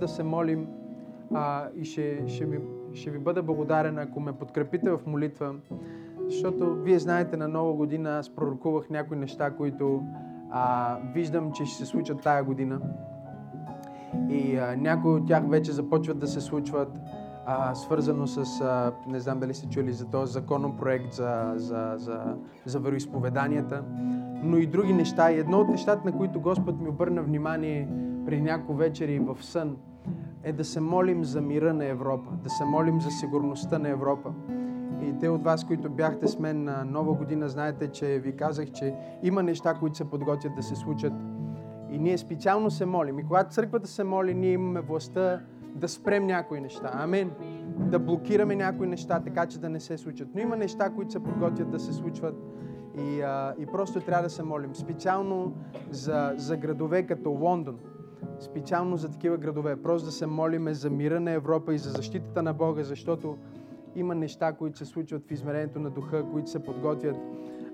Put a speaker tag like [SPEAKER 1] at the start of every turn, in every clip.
[SPEAKER 1] да се молим а, и ще, ще, ми, ще ви бъда благодарен, ако ме подкрепите в молитва, защото вие знаете, на нова година аз пророкувах някои неща, които а, виждам, че ще се случат тая година. И а, някои от тях вече започват да се случват, а, свързано с, а, не знам дали сте чули за този законопроект за, за, за, за вероисповеданията, но и други неща. И едно от нещата, на които Господ ми обърна внимание преди няколко вечери в сън, е да се молим за мира на Европа, да се молим за сигурността на Европа. И те от вас, които бяхте с мен на Нова година, знаете, че ви казах, че има неща, които се подготвят да се случат. И ние специално се молим. И когато църквата се моли, ние имаме властта да спрем някои неща. Амин. Да блокираме някои неща, така че да не се случат. Но има неща, които се подготвят да се случват. И, а, и просто трябва да се молим. Специално за, за градове като Лондон специално за такива градове. Просто да се молиме за мира на Европа и за защитата на Бога, защото има неща, които се случват в измерението на духа, които се подготвят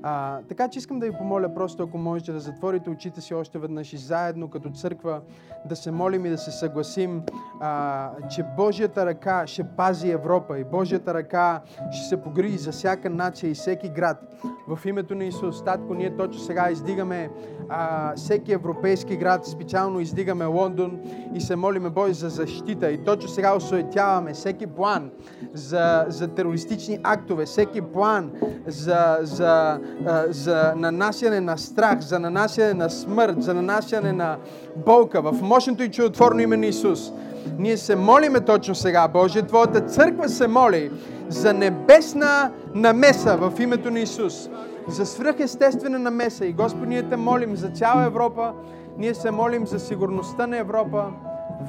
[SPEAKER 1] а, така че искам да ви помоля просто, ако можете да затворите очите си още веднъж и заедно като църква да се молим и да се съгласим, а, че Божията ръка ще пази Европа и Божията ръка ще се погрижи за всяка нация и всеки град. В името на Исус, Татко, ние точно сега издигаме а, всеки европейски град, специално издигаме Лондон и се молиме Боже за защита. И точно сега осуетяваме всеки план за, за терористични актове, всеки план за, за за нанасяне на страх, за нанасяне на смърт, за нанасяне на болка в мощното и чудотворно име на Исус. Ние се молиме точно сега, Боже, Твоята църква се моли за небесна намеса в името на Исус, за свръхестествена намеса. И Господи, ние те молим за цяла Европа, ние се молим за сигурността на Европа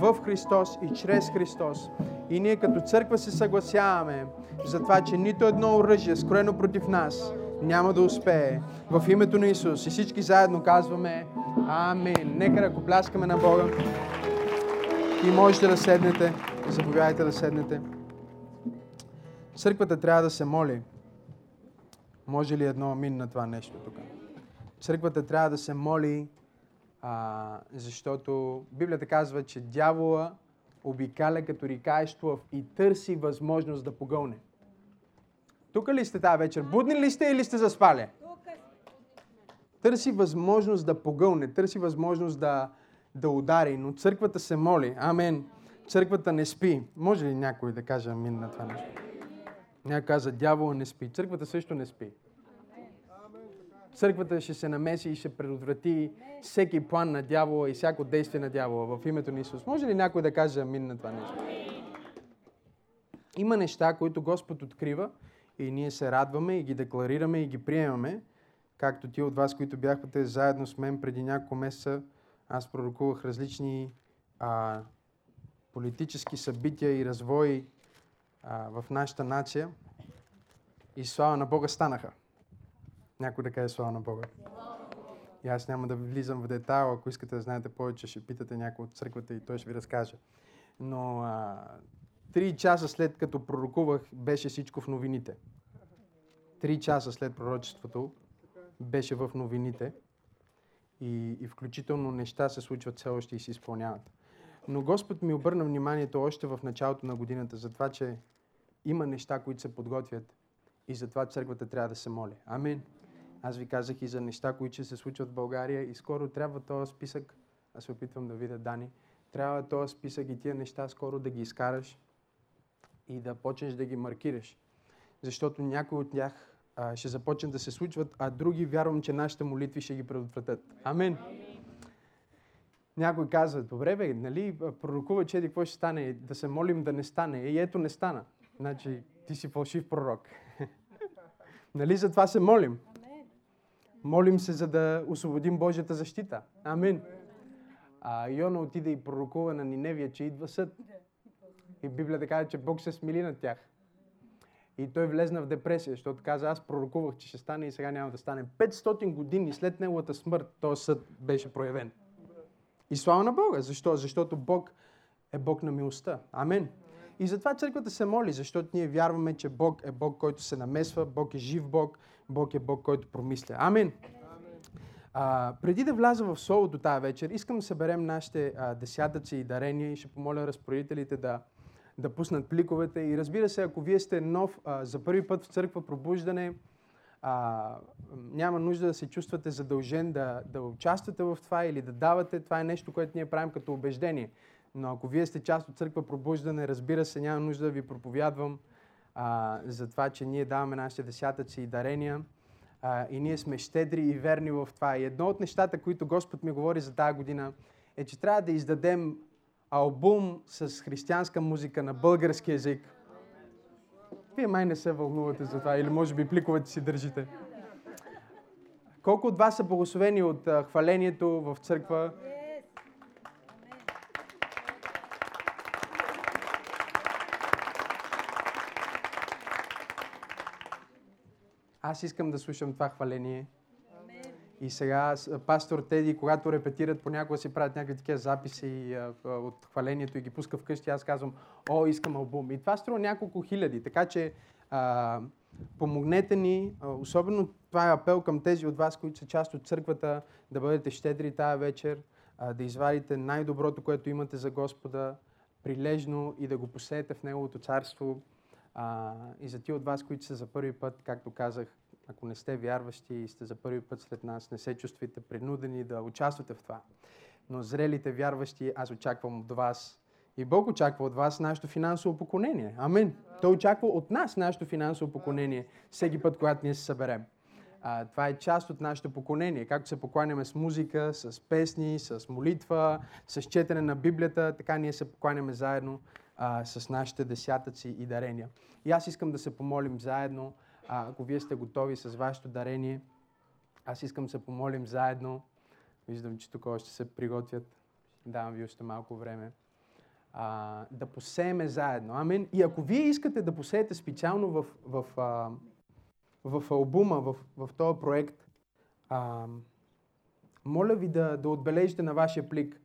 [SPEAKER 1] в Христос и чрез Христос. И ние като църква се съгласяваме за това, че нито едно оръжие, скроено против нас, няма да успее. В името на Исус и всички заедно казваме Амин. Нека ръкопляскаме на Бога. И можете да седнете. Заповядайте да седнете. Църквата трябва да се моли. Може ли едно амин на това нещо тук? Църквата трябва да се моли, а, защото Библията казва, че дявола обикаля като рикаещо и търси възможност да погълне. Тук ли сте тази вечер? Будни ли сте или сте заспали? Търси възможност да погълне, търси възможност да, да удари, но църквата се моли. Амен. Църквата не спи. Може ли някой да каже амин на това нещо? Някой каза, дявола не спи. Църквата също не спи. Църквата ще се намеси и ще предотврати всеки план на дявола и всяко действие на дявола в името на Исус. Може ли някой да каже амин на това нещо? Има неща, които Господ открива и ние се радваме и ги декларираме и ги приемаме, както ти от вас, които бяхте заедно с мен преди няколко месеца, аз пророкувах различни а, политически събития и развои а, в нашата нация и слава на Бога станаха. Някой да каже слава на Бога. И аз няма да влизам в детайл, ако искате да знаете повече, ще питате някой от църквата и той ще ви разкаже. Но а, Три часа след като пророкувах, беше всичко в новините. Три часа след пророчеството беше в новините. И, и включително неща се случват все още и се изпълняват. Но Господ ми обърна вниманието още в началото на годината за това, че има неща, които се подготвят и за това църквата трябва да се моли. Амин. Аз ви казах и за неща, които ще се случват в България и скоро трябва този списък, аз се опитвам да видя Дани, трябва този списък и тия неща скоро да ги изкараш и да почнеш да ги маркираш. Защото някои от тях а, ще започнат да се случват, а други вярвам, че нашите молитви ще ги предотвратят. Амин. Някой казва, добре бе, нали, пророкува, че какво ще стане, да се молим да не стане. И ето не стана. Значи, ти си фалшив пророк. нали, за това се молим. Молим се, за да освободим Божията защита. Амин. А Йона отиде и пророкува на Ниневия, че идва съд. И Библията казва, че Бог се смили над тях. И той влезна в депресия, защото каза, аз пророкувах, че ще стане и сега няма да стане. 500 години след неговата смърт този съд беше проявен. И слава на Бога. Защо? Защото Бог е Бог на милостта. Амен. И затова църквата се моли, защото ние вярваме, че Бог е Бог, който се намесва, Бог е жив Бог, Бог е Бог, който промисля. Амин. А, преди да вляза в солото тази вечер, искам да съберем нашите а, десятъци и дарения и ще помоля разпоредителите да, да пуснат пликовете. И разбира се, ако вие сте нов а, за първи път в църква пробуждане, а, няма нужда да се чувствате задължен да, да участвате в това или да давате. Това е нещо, което ние правим като убеждение. Но ако вие сте част от църква пробуждане, разбира се, няма нужда да ви проповядвам а, за това, че ние даваме нашите десятъци и дарения. А, и ние сме щедри и верни в това. И едно от нещата, които Господ ми говори за тази година, е, че трябва да издадем албум с християнска музика на български язик. Вие май не се вълнувате за това, или може би пликовете си държите. Колко от вас са благословени от хвалението в църква? Аз искам да слушам това хваление. И сега пастор Теди, когато репетират, понякога си правят някакви такива записи от хвалението и ги пуска вкъщи, аз казвам, о, искам албум. И това струва няколко хиляди. Така че а, помогнете ни, особено това е апел към тези от вас, които са част от църквата, да бъдете щедри тази вечер, а, да извадите най-доброто, което имате за Господа, прилежно и да го посеете в Неговото царство. А, и за ти от вас, които са за първи път, както казах, ако не сте вярващи и сте за първи път след нас, не се чувствайте принудени да участвате в това. Но зрелите вярващи, аз очаквам от вас и Бог очаква от вас нашето финансово поклонение. Амин. Той очаква от нас нашето финансово поклонение всеки път, когато ние се съберем. А, това е част от нашето поклонение. Както се покланяме с музика, с песни, с молитва, с четене на Библията, така ние се покланяме заедно а, с нашите десятъци и дарения. И аз искам да се помолим заедно, а, ако вие сте готови с вашето дарение, аз искам да се помолим заедно. Виждам, че тук още се приготвят. Давам ви още малко време. А, да посееме заедно. Амин. И ако вие искате да посеете специално в, в, в, в албума, в, в този проект, а, моля ви да, да отбележите на вашия плик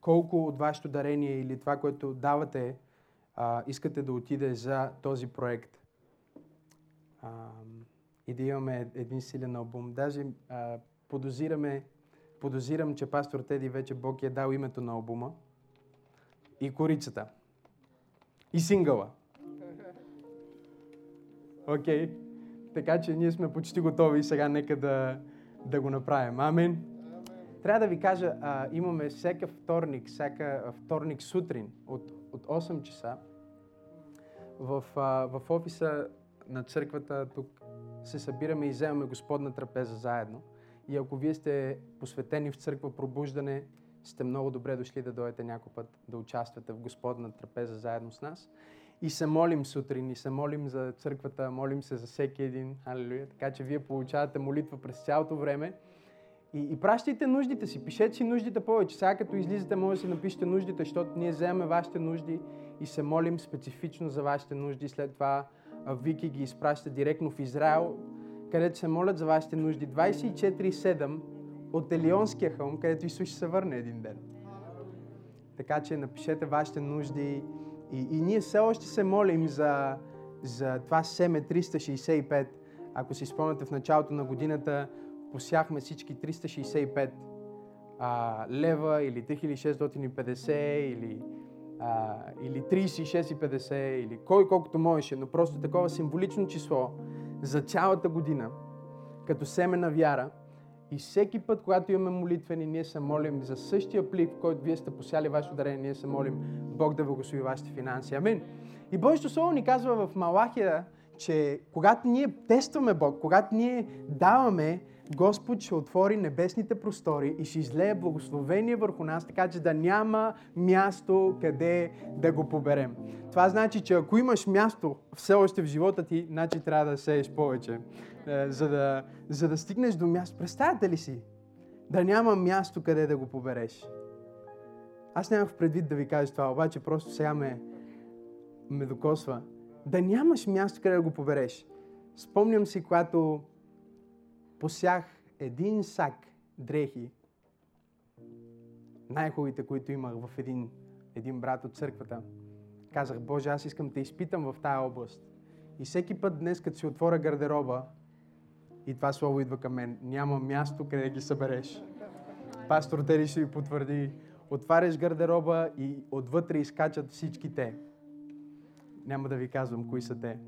[SPEAKER 1] колко от вашето дарение или това, което давате, а, искате да отиде за този проект. А, и да имаме един силен албум. Даже а, подозираме, подозирам, че пастор Теди вече Бог е дал името на албума. И корицата. И сингъла. Окей. Okay. Така че ние сме почти готови и сега нека да, да го направим. Амин. Трябва да ви кажа, а, имаме всяка вторник, всяка вторник сутрин от, от 8 часа в, а, в офиса на църквата тук се събираме и вземаме Господна трапеза заедно. И ако вие сте посветени в църква пробуждане, сте много добре дошли да дойдете някой път да участвате в Господна трапеза заедно с нас. И се молим сутрин, и се молим за църквата, молим се за всеки един. Алелуя. Така че вие получавате молитва през цялото време. И, и пращайте нуждите си, пишете си нуждите повече. Сега като излизате, може да си напишете нуждите, защото ние вземаме вашите нужди и се молим специфично за вашите нужди. След това Вики ги изпраща директно в Израел, където се молят за вашите нужди 24-7 от Елионския хълм, където Исус ще се върне един ден. Така че напишете вашите нужди и, и ние все още се молим за, за това семе 365. Ако си спомняте в началото на годината, посяхме всички 365 а, лева или 3650 или а, или 36,50 или кой колкото можеше, но просто такова символично число за цялата година, като семе на вяра. И всеки път, когато имаме молитвени, ние се молим за същия плик, в който вие сте посяли ваше ударение, ние се молим Бог да благослови вашите финанси. Амин. И Божието Слово ни казва в Малахия, че когато ние тестваме Бог, когато ние даваме, Господ ще отвори небесните простори и ще излее благословение върху нас, така че да няма място къде да го поберем. Това значи, че ако имаш място все още в живота ти, значи трябва да сееш повече, е, за да, за да стигнеш до място. Представяте ли си? Да няма място къде да го побереш. Аз нямах предвид да ви кажа това, обаче просто сега ме, ме докосва. Да нямаш място къде да го побереш. Спомням си, когато посях един сак дрехи, най-хубавите, които имах в един, един брат от църквата. Казах, Боже, аз искам да те изпитам в тая област. И всеки път днес, като си отворя гардероба, И това слово идва към мен. Няма място, къде ги събереш. Пастор Тери ще ви потвърди. Отваряш гардероба и отвътре изкачат всички те. Няма да ви казвам кои са те.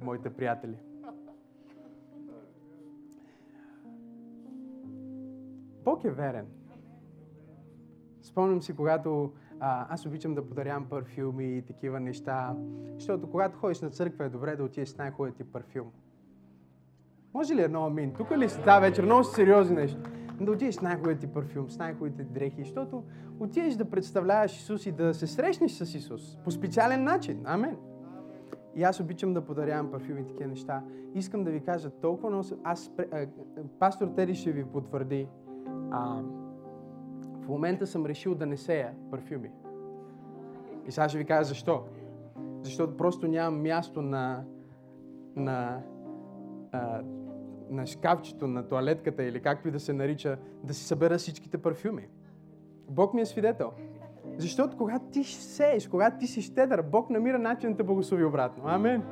[SPEAKER 1] Моите приятели. Бог е верен. Спомням си, когато а, аз обичам да подарявам парфюми и такива неща, защото когато ходиш на църква е добре да отидеш с най-хубавия ти парфюм. Може ли едно амин? Тук ли си тази вечер? Много сериозни нещо. Да отидеш с най-хубавия ти парфюм, с най-хубавите дрехи, защото отидеш да представляваш Исус и да се срещнеш с Исус по специален начин. Амен. И аз обичам да подарявам парфюми и такива неща. Искам да ви кажа толкова много... Аз, пастор Тери ще ви потвърди. А, в момента съм решил да не сея парфюми. И сега ще ви кажа защо. Защото просто нямам място на, на, а, на шкафчето, на туалетката или както и да се нарича, да си събера всичките парфюми. Бог ми е свидетел. Защото когато ти сееш, когато ти си щедър, Бог намира начин да те благослови обратно. Амен.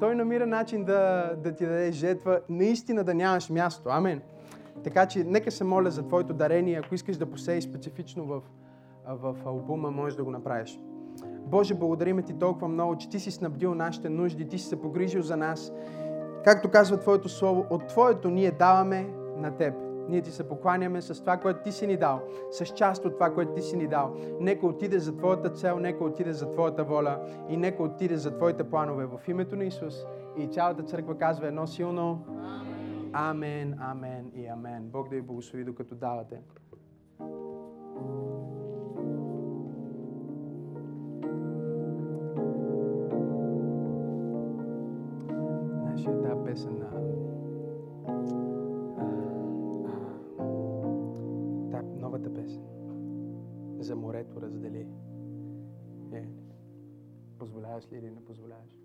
[SPEAKER 1] Той намира начин да, да ти даде жетва, наистина да нямаш място. Амен. Така че нека се моля за твоето дарение. Ако искаш да посееш специфично в, в албума, можеш да го направиш. Боже, благодариме ти толкова много, че ти си снабдил нашите нужди, ти си се погрижил за нас. Както казва Твоето Слово, от Твоето ние даваме на Теб. Ние ти се покланяме с това, което ти си ни дал, с част от това, което ти си ни дал. Нека отиде за Твоята цел, нека отиде за Твоята воля и нека отиде за Твоите планове в името на Исус. И цялата църква казва едно силно Амен, амен и амен. Бог да ви благослови докато давате. Нашия тази песен на та новата песен за морето раздели. Е, позволяваш ли или не позволяваш?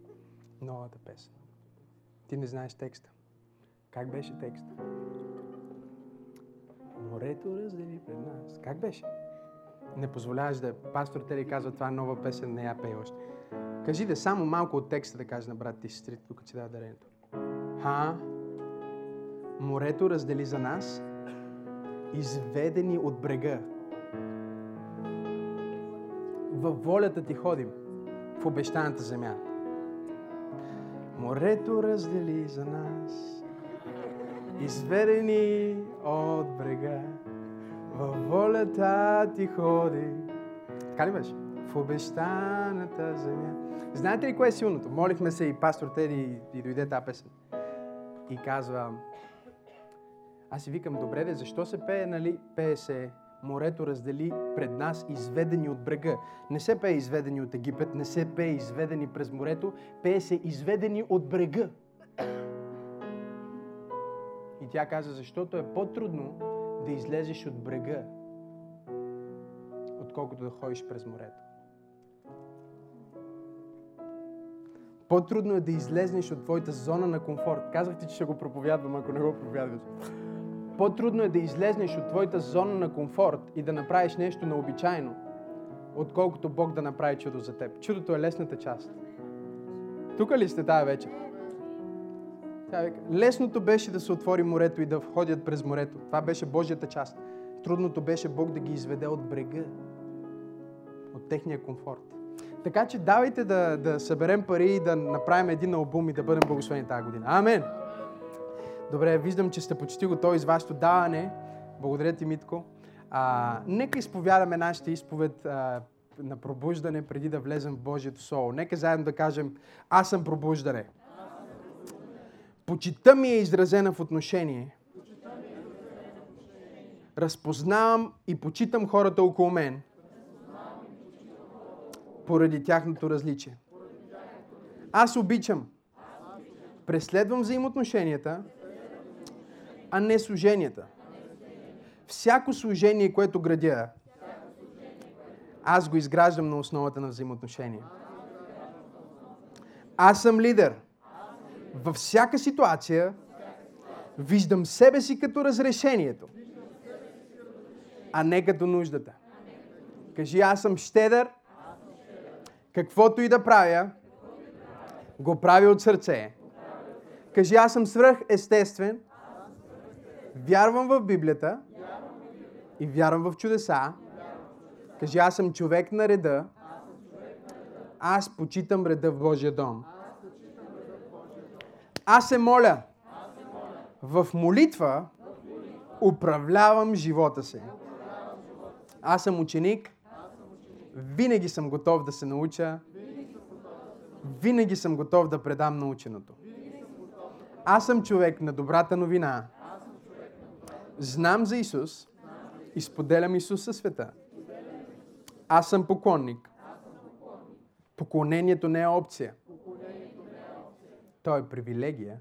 [SPEAKER 1] Новата песен. Ти не знаеш текста. Как беше текста? Морето раздели пред нас. Как беше? Не позволяваш да... Пастор Тери казва, това е нова песен, не я пей още. Кажи да само малко от текста да кажеш на брат ти сестри, тук ти дава дарението. Ха? Морето раздели за нас, изведени от брега. Във волята ти ходим, в обещаната земя. Морето раздели за нас, изведени от брега. Във волята ти ходи. Така ли беше? В обещаната земя. Знаете ли кое е силното? Молихме се и пастор Теди и дойде тази песен. И казва, аз си викам, добре де, защо се пее, нали? Пее се морето раздели пред нас, изведени от брега. Не се пее изведени от Египет, не се пее изведени през морето, пее се изведени от брега. И тя каза, защото е по-трудно да излезеш от брега, отколкото да ходиш през морето. По-трудно е да излезнеш от твоята зона на комфорт. Казах ти, че ще го проповядвам, ако не го проповядваш. По-трудно е да излезнеш от твоята зона на комфорт и да направиш нещо необичайно, отколкото Бог да направи чудо за теб. Чудото е лесната част. Тук ли сте тази вечер? Лесното беше да се отвори морето и да входят през морето. Това беше Божията част. Трудното беше Бог да ги изведе от брега, от техния комфорт. Така че давайте да, да съберем пари и да направим един албум и да бъдем благословени тази година. Амен! Добре, виждам, че сте почти готови с вашето даване. Благодаря ти, Митко. А, нека изповядаме нашата изповед а, на пробуждане преди да влезем в Божието Слово. Нека заедно да кажем, аз съм пробуждане. Почита ми е изразена в отношение. Разпознавам и почитам хората около мен поради тяхното различие. Аз обичам. Преследвам взаимоотношенията, а не служенията. Всяко служение, което градя, аз го изграждам на основата на взаимоотношения. Аз съм лидер. Във всяка ситуация виждам себе си като разрешението, а не като нуждата. Кажи, аз съм щедър, каквото и да правя, го правя от сърце. Кажи, аз съм свръх естествен. Вярвам в Библията. И вярвам в чудеса. Кажи, аз съм човек на реда. Аз почитам реда в Божия дом. Аз се моля. В молитва управлявам живота си. Аз съм ученик. Винаги съм готов да се науча. Винаги съм готов да предам наученото. Аз съм човек на добрата новина. Знам за Исус и споделям Исус със света. Аз съм поклонник. Поклонението не е опция. То е привилегия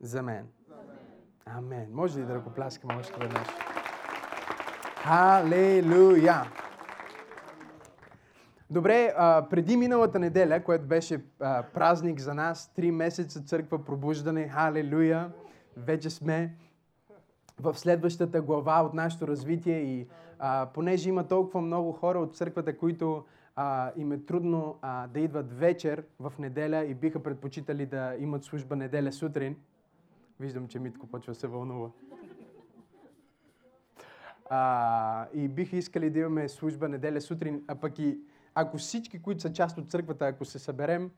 [SPEAKER 1] за мен. Амен. Може ли да ръкопляскаме още веднъж? Халелуя! Добре, преди миналата неделя, което беше празник за нас, три месеца църква пробуждане, халелуя, вече сме в следващата глава от нашето развитие и понеже има толкова много хора от църквата, които а, им е трудно а, да идват вечер в неделя и биха предпочитали да имат служба неделя сутрин. Виждам, че Митко почва се вълнува. А, и биха искали да имаме служба неделя сутрин, а пък и ако всички, които са част от църквата, ако се съберем,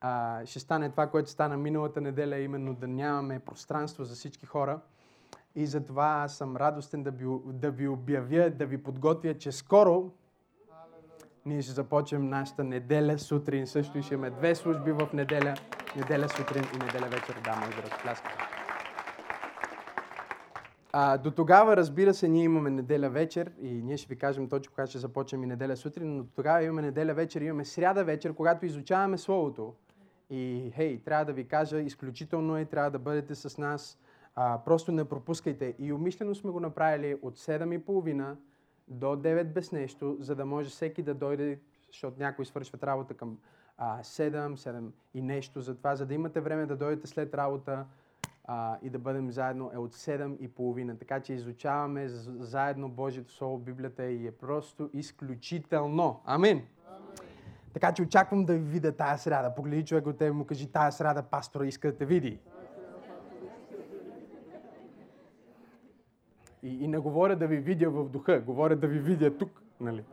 [SPEAKER 1] а, ще стане това, което стана миналата неделя, именно да нямаме пространство за всички хора. И затова съм радостен да ви, да ви обявя, да ви подготвя, че скоро ние ще започнем нашата неделя сутрин. Също ще имаме две служби в неделя. Неделя сутрин и неделя вечер. Да, може да разпляскаме. А, до тогава, разбира се, ние имаме неделя вечер и ние ще ви кажем точно кога ще започнем и неделя сутрин, но тогава имаме неделя вечер, имаме сряда вечер, когато изучаваме Словото. И, хей, трябва да ви кажа, изключително е, трябва да бъдете с нас. А, просто не пропускайте. И умишлено сме го направили от 7.30 до 9 без нещо, за да може всеки да дойде, защото някои свършват работа към а, 7, 7 и нещо. Затова, за да имате време да дойдете след работа а, и да бъдем заедно, е от 7 и половина. Така че изучаваме заедно Божието Слово, Библията и е просто изключително. Амин! Така че очаквам да ви видя тая сряда. Погледи човек от тебе му кажи, тая сряда пастора иска да те види. И, и не говоря да ви видя в духа, говоря да ви видя тук, нали?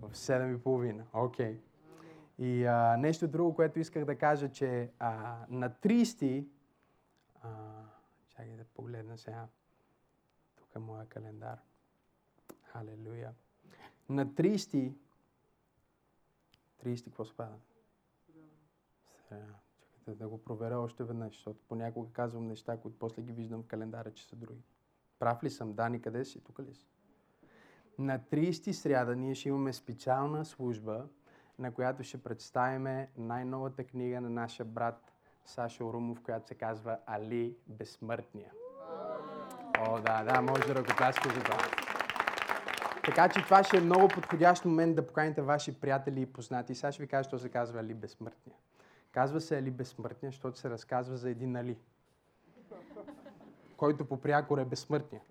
[SPEAKER 1] В 7 и половина. Окей. Okay. И а, нещо друго, което исках да кажа, че а, на 30 а, чакай да погледна сега. Тук е моя календар. Халелуя. На 30 30 какво спада? Сега, чакайте да го проверя още веднъж, защото понякога казвам неща, които после ги виждам в календара, че са други. Прав ли съм? Дани, къде си? Тук ли си? На 30 сряда ние ще имаме специална служба, на която ще представиме най-новата книга на нашия брат Сашо Румов, която се казва Али Безсмъртния. О, да, да, може да ръкопляска за това. Така че това ще е много подходящ момент да поканите ваши приятели и познати. Сега ще ви кажа, що се казва Али Безсмъртния. Казва се Али Безсмъртния, защото се разказва за един Али който по прякор е безсмъртния.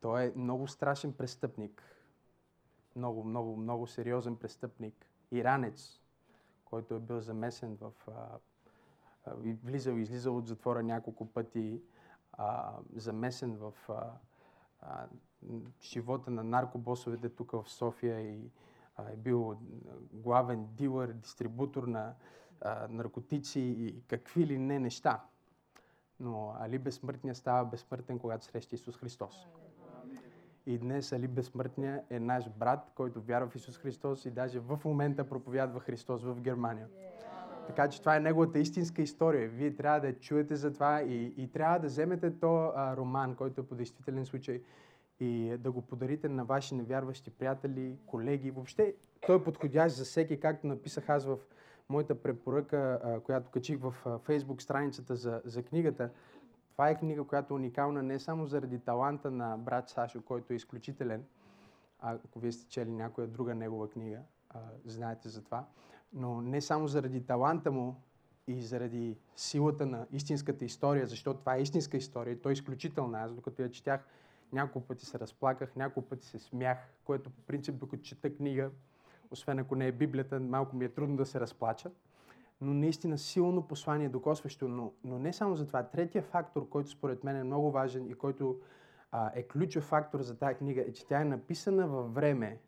[SPEAKER 1] Той е много страшен престъпник. Много, много, много сериозен престъпник. Иранец, който е бил замесен в... А, влизал и излизал от затвора няколко пъти, а, замесен в а, а, живота на наркобосовете тук в София и а, е бил главен дилър, дистрибутор на а, наркотици и какви ли не неща. Но Али Безсмъртния става безсмъртен, когато среща Исус Христос. И днес Али Безсмъртния е наш брат, който вярва в Исус Христос и даже в момента проповядва Христос в Германия. Така че това е неговата истинска история. Вие трябва да чуете за това и, и трябва да вземете то а, роман, който е по действителен случай и да го подарите на ваши невярващи приятели, колеги. Въобще той е подходящ за всеки, както написах аз в моята препоръка, която качих в фейсбук страницата за, за книгата. Това е книга, която е уникална не само заради таланта на брат Сашо, който е изключителен, ако вие сте чели някоя друга негова книга, знаете за това, но не само заради таланта му и заради силата на истинската история, защото това е истинска история и той е изключителна. Аз докато я четях, няколко пъти се разплаках, няколко пъти се смях, което по принцип, докато чета книга, освен ако не е Библията, малко ми е трудно да се разплача. но наистина силно послание, докосващо. Но, но не само за това. Третия фактор, който според мен е много важен и който а, е ключов фактор за тази книга, е, че тя е написана във време,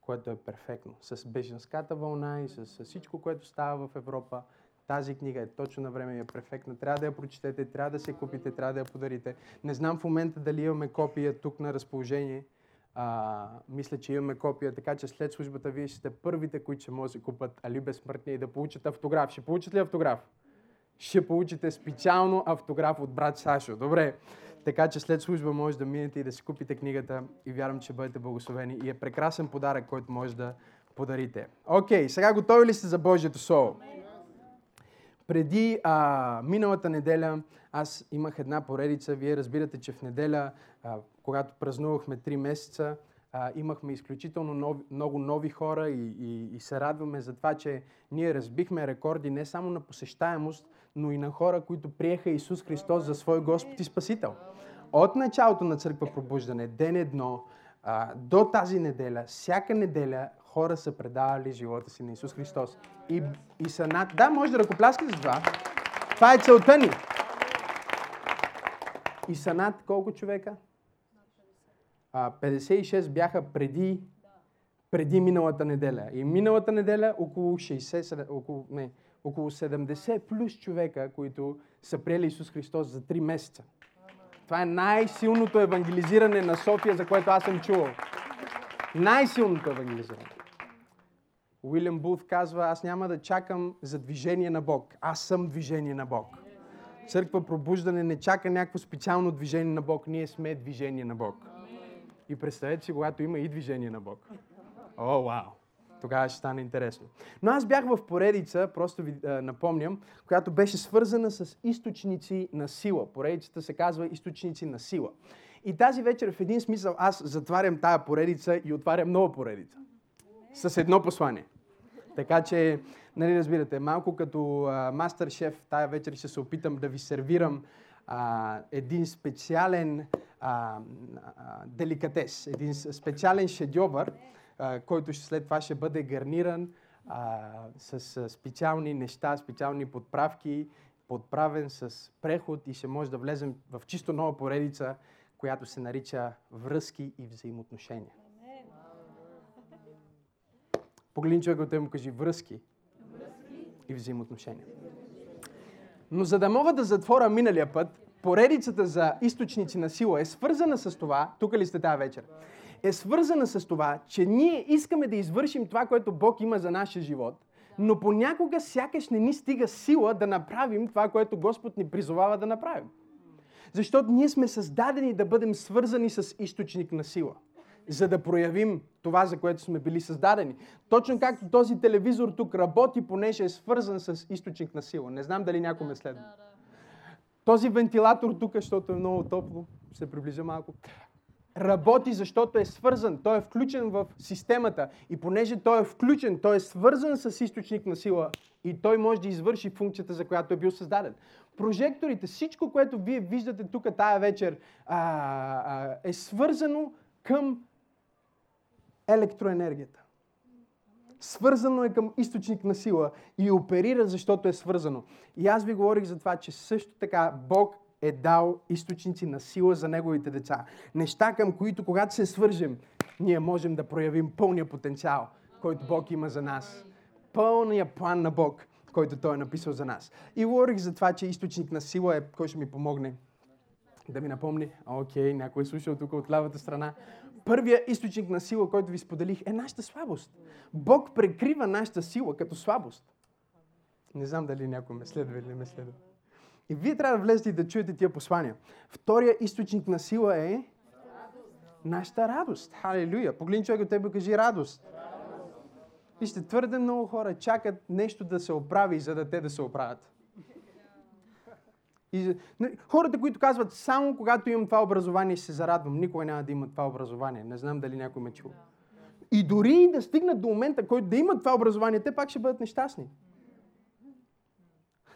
[SPEAKER 1] което е перфектно. С беженската вълна и с, с всичко, което става в Европа. Тази книга е точно на време и е перфектна. Трябва да я прочетете, трябва да се купите, трябва да я подарите. Не знам в момента дали имаме копия тук на разположение. А, мисля, че имаме копия, така че след службата вие ще сте първите, които ще могат да купат Али Безсмъртния и да получат автограф. Ще получат ли автограф? Ще получите специално автограф от брат Сашо. Добре. Така че след служба може да минете и да си купите книгата и вярвам, че бъдете благословени. И е прекрасен подарък, който може да подарите. Окей, сега готови ли сте за Божието Слово? Преди а, миналата неделя аз имах една поредица. Вие разбирате, че в неделя, а, когато празнувахме 3 месеца, а, имахме изключително нови, много нови хора и, и, и се радваме за това, че ние разбихме рекорди не само на посещаемост, но и на хора, които приеха Исус Христос за свой Господ и Спасител. От началото на църква пробуждане, ден едно, а, до тази неделя, всяка неделя хора са предавали живота си на Исус Христос. И, и са над... Да, може да ръкопляскате за това. Това е целта ни. И са над колко човека? А, 56 бяха преди, преди миналата неделя. И миналата неделя около 60, около, не, около 70 плюс човека, които са приели Исус Христос за 3 месеца. Това е най-силното евангелизиране на София, за което аз съм чувал. Най-силното евангелизиране. Уилям Булф казва, аз няма да чакам за движение на Бог. Аз съм движение на Бог. Църква пробуждане не чака някакво специално движение на Бог. Ние сме движение на Бог. И представете си, когато има и движение на Бог. О, вау! Тогава ще стане интересно. Но аз бях в поредица, просто ви е, напомням, която беше свързана с източници на сила. Поредицата се казва източници на сила. И тази вечер в един смисъл аз затварям тая поредица и отварям нова поредица. С едно послание. Така че, нали разбирате, малко като мастер шеф, тая вечер ще се опитам да ви сервирам а, един специален а, а, деликатес, един специален шедьовър, а, който след това ще бъде гарниран а, с а, специални неща, специални подправки, подправен с преход и ще може да влезем в чисто нова поредица, която се нарича връзки и взаимоотношения. Погледни човека от му кажи връзки, връзки и взаимоотношения. Но за да мога да затворя миналия път, поредицата за източници на сила е свързана с това, тук ли сте тази вечер, е свързана с това, че ние искаме да извършим това, което Бог има за нашия живот, но понякога сякаш не ни стига сила да направим това, което Господ ни призовава да направим. Защото ние сме създадени да бъдем свързани с източник на сила за да проявим това, за което сме били създадени. Точно както този телевизор тук работи, понеже е свързан с източник на сила. Не знам дали някой ме следва. Този вентилатор тук, защото е много топло, се приближа малко, работи, защото е свързан, той е включен в системата. И понеже той е включен, той е свързан с източник на сила и той може да извърши функцията, за която е бил създаден. Прожекторите, всичко, което вие виждате тук тая вечер, а, а, е свързано към електроенергията. Свързано е към източник на сила и оперира, защото е свързано. И аз ви говорих за това, че също така Бог е дал източници на сила за неговите деца. Неща, към които, когато се свържем, ние можем да проявим пълния потенциал, който Бог има за нас. Пълния план на Бог, който Той е написал за нас. И говорих за това, че източник на сила е, кой ще ми помогне да ми напомни. Окей, някой е слушал тук от лявата страна първия източник на сила, който ви споделих, е нашата слабост. Бог прекрива нашата сила като слабост. Не знам дали някой ме следва или не ме следва. И вие трябва да влезете и да чуете тия послания. Втория източник на сила е нашата радост. Халелуя. Погледни човек от тебе кажи радост. Вижте, твърде много хора чакат нещо да се оправи, за да те да се оправят. И, нали, хората, които казват, само когато имам това образование се зарадвам, никога няма да имат това образование. Не знам дали някой ме чува. И дори да стигнат до момента, който да имат това образование, те пак ще бъдат нещастни.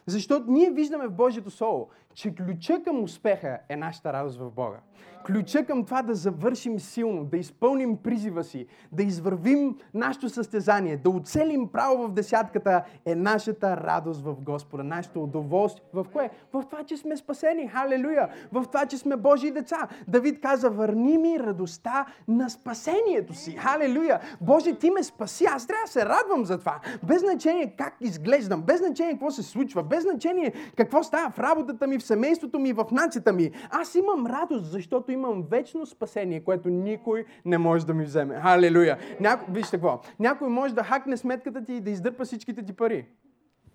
[SPEAKER 1] Защото ние виждаме в Божието Слово, че ключа към успеха е нашата радост в Бога. Ключа към това да завършим силно, да изпълним призива си, да извървим нашето състезание, да оцелим право в десятката е нашата радост в Господа, нашето удоволствие. В кое? В това, че сме спасени. Халелуя! В това, че сме Божии деца. Давид каза, върни ми радостта на спасението си. Халелуя! Боже, ти ме спаси. Аз трябва да се радвам за това. Без значение как изглеждам, без значение какво се случва, без значение какво става в работата ми, в семейството ми, в нацията ми. Аз имам радост, защото имам вечно спасение, което никой не може да ми вземе. Халелуя! Няко... Вижте какво. Някой може да хакне сметката ти и да издърпа всичките ти пари.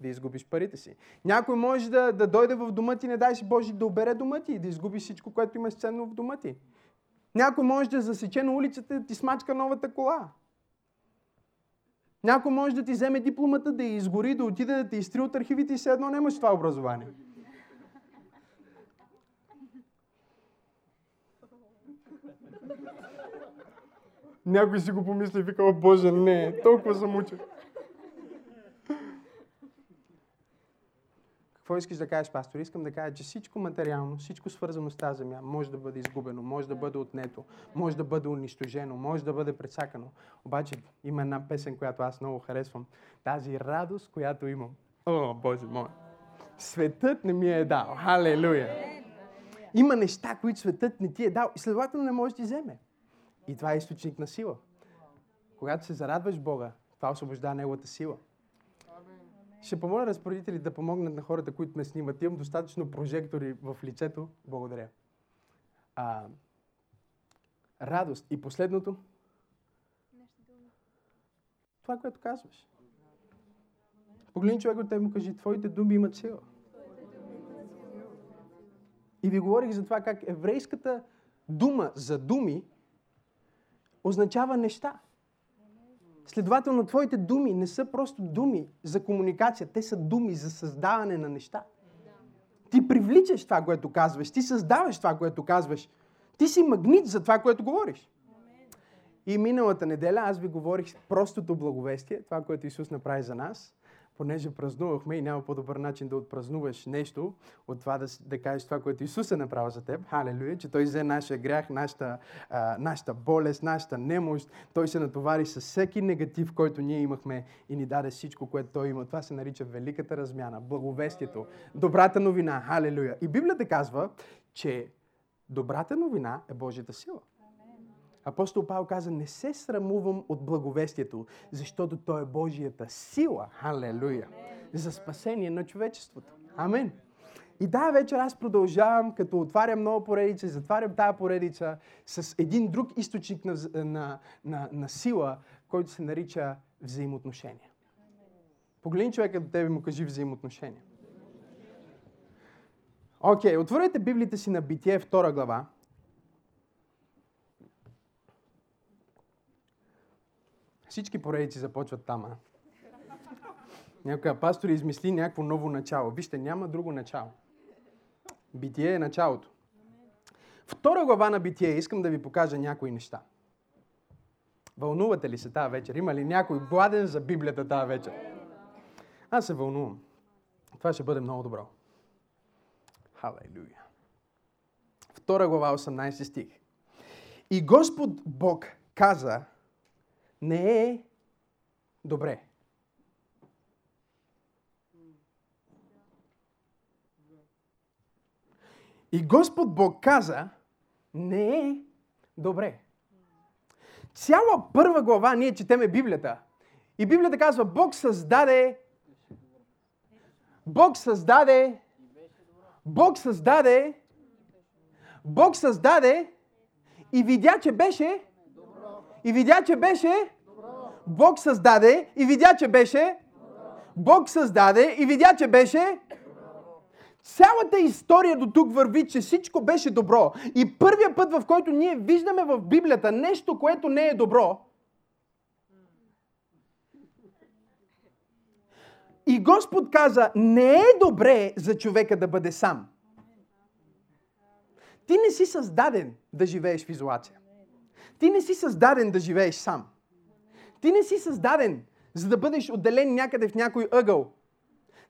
[SPEAKER 1] Да изгубиш парите си. Някой може да, да дойде в дома ти, не дай си Боже, да обере дома ти и да изгубиш всичко, което имаш ценно в дома ти. Някой може да засече на улицата да ти смачка новата кола. Някой може да ти вземе дипломата, да я изгори, да отиде да те изтри от архивите и все едно нямаш това образование. Някой си го помисли и вика, о Боже, не, толкова съм учен. Какво искаш да кажеш, пастор? Искам да кажа, че всичко материално, всичко свързано с тази земя, може да бъде изгубено, може да бъде отнето, може да бъде унищожено, може да бъде прецакано. Обаче има една песен, която аз много харесвам. Тази радост, която имам. О, Боже мой! Светът не ми е дал. Халелуя! Има неща, които светът не ти е дал и следователно не може да ти вземе. И това е източник на сила. Когато се зарадваш Бога, това освобождава Неговата сила. Ще помоля разпоредители да помогнат на хората, които ме снимат. Имам достатъчно прожектори в лицето. Благодаря. А, радост. И последното. Това, което казваш. Погледни човек от теб му кажи, твоите думи имат сила. И ви говорих за това как еврейската дума за думи означава неща. Следователно, твоите думи не са просто думи за комуникация, те са думи за създаване на неща. Ти привличаш това, което казваш, ти създаваш това, което казваш. Ти си магнит за това, което говориш. И миналата неделя аз ви говорих простото благовестие, това, което Исус направи за нас понеже празнувахме и няма по-добър начин да отпразнуваш нещо, от това да, да кажеш това, което Исус е направил за теб. Халелуя, че Той взе нашия грях, нашата, а, нашата болест, нашата немощ. Той се натовари с всеки негатив, който ние имахме и ни даде всичко, което Той има. Това се нарича великата размяна, благовестието, добрата новина. Халелуя. И Библията казва, че добрата новина е Божията сила. Апостол Павел каза, не се срамувам от благовестието, защото то е Божията сила. Халелуя! За спасение на човечеството. Амин. И да, вечер аз продължавам, като отварям нова поредица, затварям тази поредица с един друг източник на, на, на, на сила, който се нарича взаимоотношения. Погледни човека до тебе и му кажи взаимоотношения. Окей, okay, отворете Библията си на Битие, втора глава. Всички поредици започват там. А? Някоя пастор измисли някакво ново начало. Вижте, няма друго начало. Битие е началото. Втора глава на Битие искам да ви покажа някои неща. Вълнувате ли се тази вечер? Има ли някой гладен за Библията тази вечер? Аз се вълнувам. Това ще бъде много добро. Халелуя. Втора глава, 18 стих. И Господ Бог каза не е добре. И Господ Бог каза, не е добре. Цяла първа глава ние четеме Библията. И Библията казва, Бог създаде Бог създаде Бог създаде Бог създаде и видя, че беше и видя, че беше Бог създаде и видя, че беше Бог създаде и видя, че беше Цялата история до тук върви, че всичко беше добро. И първият път, в който ние виждаме в Библията нещо, което не е добро, и Господ каза, не е добре за човека да бъде сам. Ти не си създаден да живееш в изолация. Ти не си създаден да живееш сам. Ти не си създаден, за да бъдеш отделен някъде в някой ъгъл.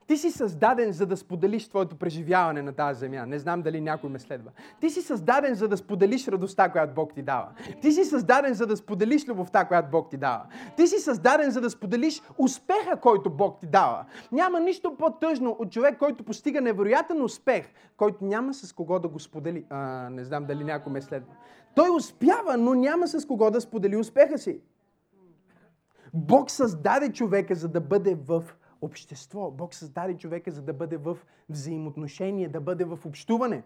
[SPEAKER 1] Ти си създаден за да споделиш твоето преживяване на тази земя. Не знам дали някой ме следва. Ти си създаден за да споделиш радостта, която Бог ти дава. Ти си създаден за да споделиш любовта, която Бог ти дава. Ти си създаден за да споделиш успеха, който Бог ти дава. Няма нищо по-тъжно от човек, който постига невероятен успех, който няма с кого да го сподели. А, не знам дали някой ме следва. Той успява, но няма с кого да сподели успеха си. Бог създаде човека, за да бъде в общество. Бог създаде човека, за да бъде в взаимоотношение, да бъде в общуване.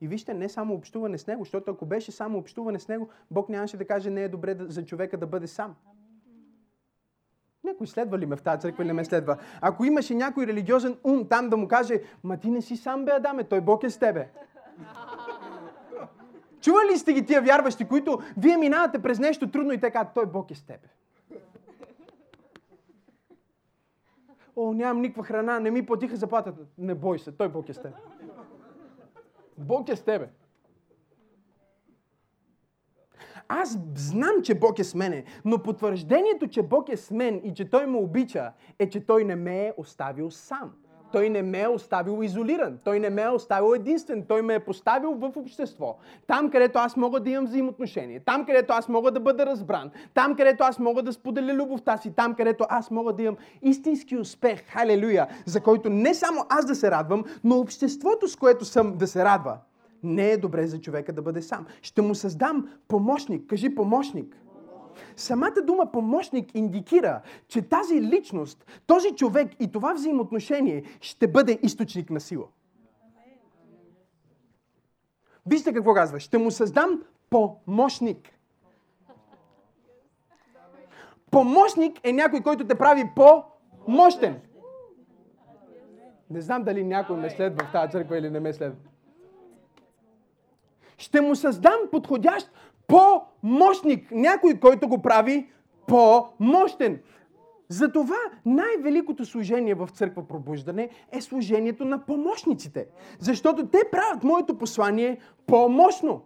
[SPEAKER 1] И вижте, не само общуване с него, защото ако беше само общуване с него, Бог нямаше да каже, не е добре за човека да бъде сам. Някой следва ли ме в тази църква или не ме следва? Ако имаше някой религиозен ум там да му каже, ма ти не си сам бе, Адаме, той Бог е с тебе. Чували ли сте ги тия вярващи, които вие минавате през нещо трудно и така, той Бог е с тебе. О, нямам никаква храна, не ми платиха заплатата. Не бой се, той Бог е с теб. Бог е с тебе. Аз знам, че Бог е с мене, но потвърждението, че Бог е с мен и че Той ме обича, е, че Той не ме е оставил сам. Той не ме е оставил изолиран. Той не ме е оставил единствен. Той ме е поставил в общество. Там, където аз мога да имам взаимоотношение. Там, където аз мога да бъда разбран. Там, където аз мога да споделя любовта си. Там, където аз мога да имам истински успех. Халелуя! За който не само аз да се радвам, но обществото, с което съм да се радва. Не е добре за човека да бъде сам. Ще му създам помощник. Кажи помощник. Самата дума помощник индикира, че тази личност, този човек и това взаимоотношение ще бъде източник на сила. Вижте какво казва. Ще му създам помощник. Помощник е някой, който те прави по-мощен. Не знам дали някой ме следва в тази църква или не ме следва. Ще му създам подходящ по-мощник. Някой, който го прави по-мощен. Затова най-великото служение в църква пробуждане е служението на помощниците. Защото те правят моето послание по-мощно.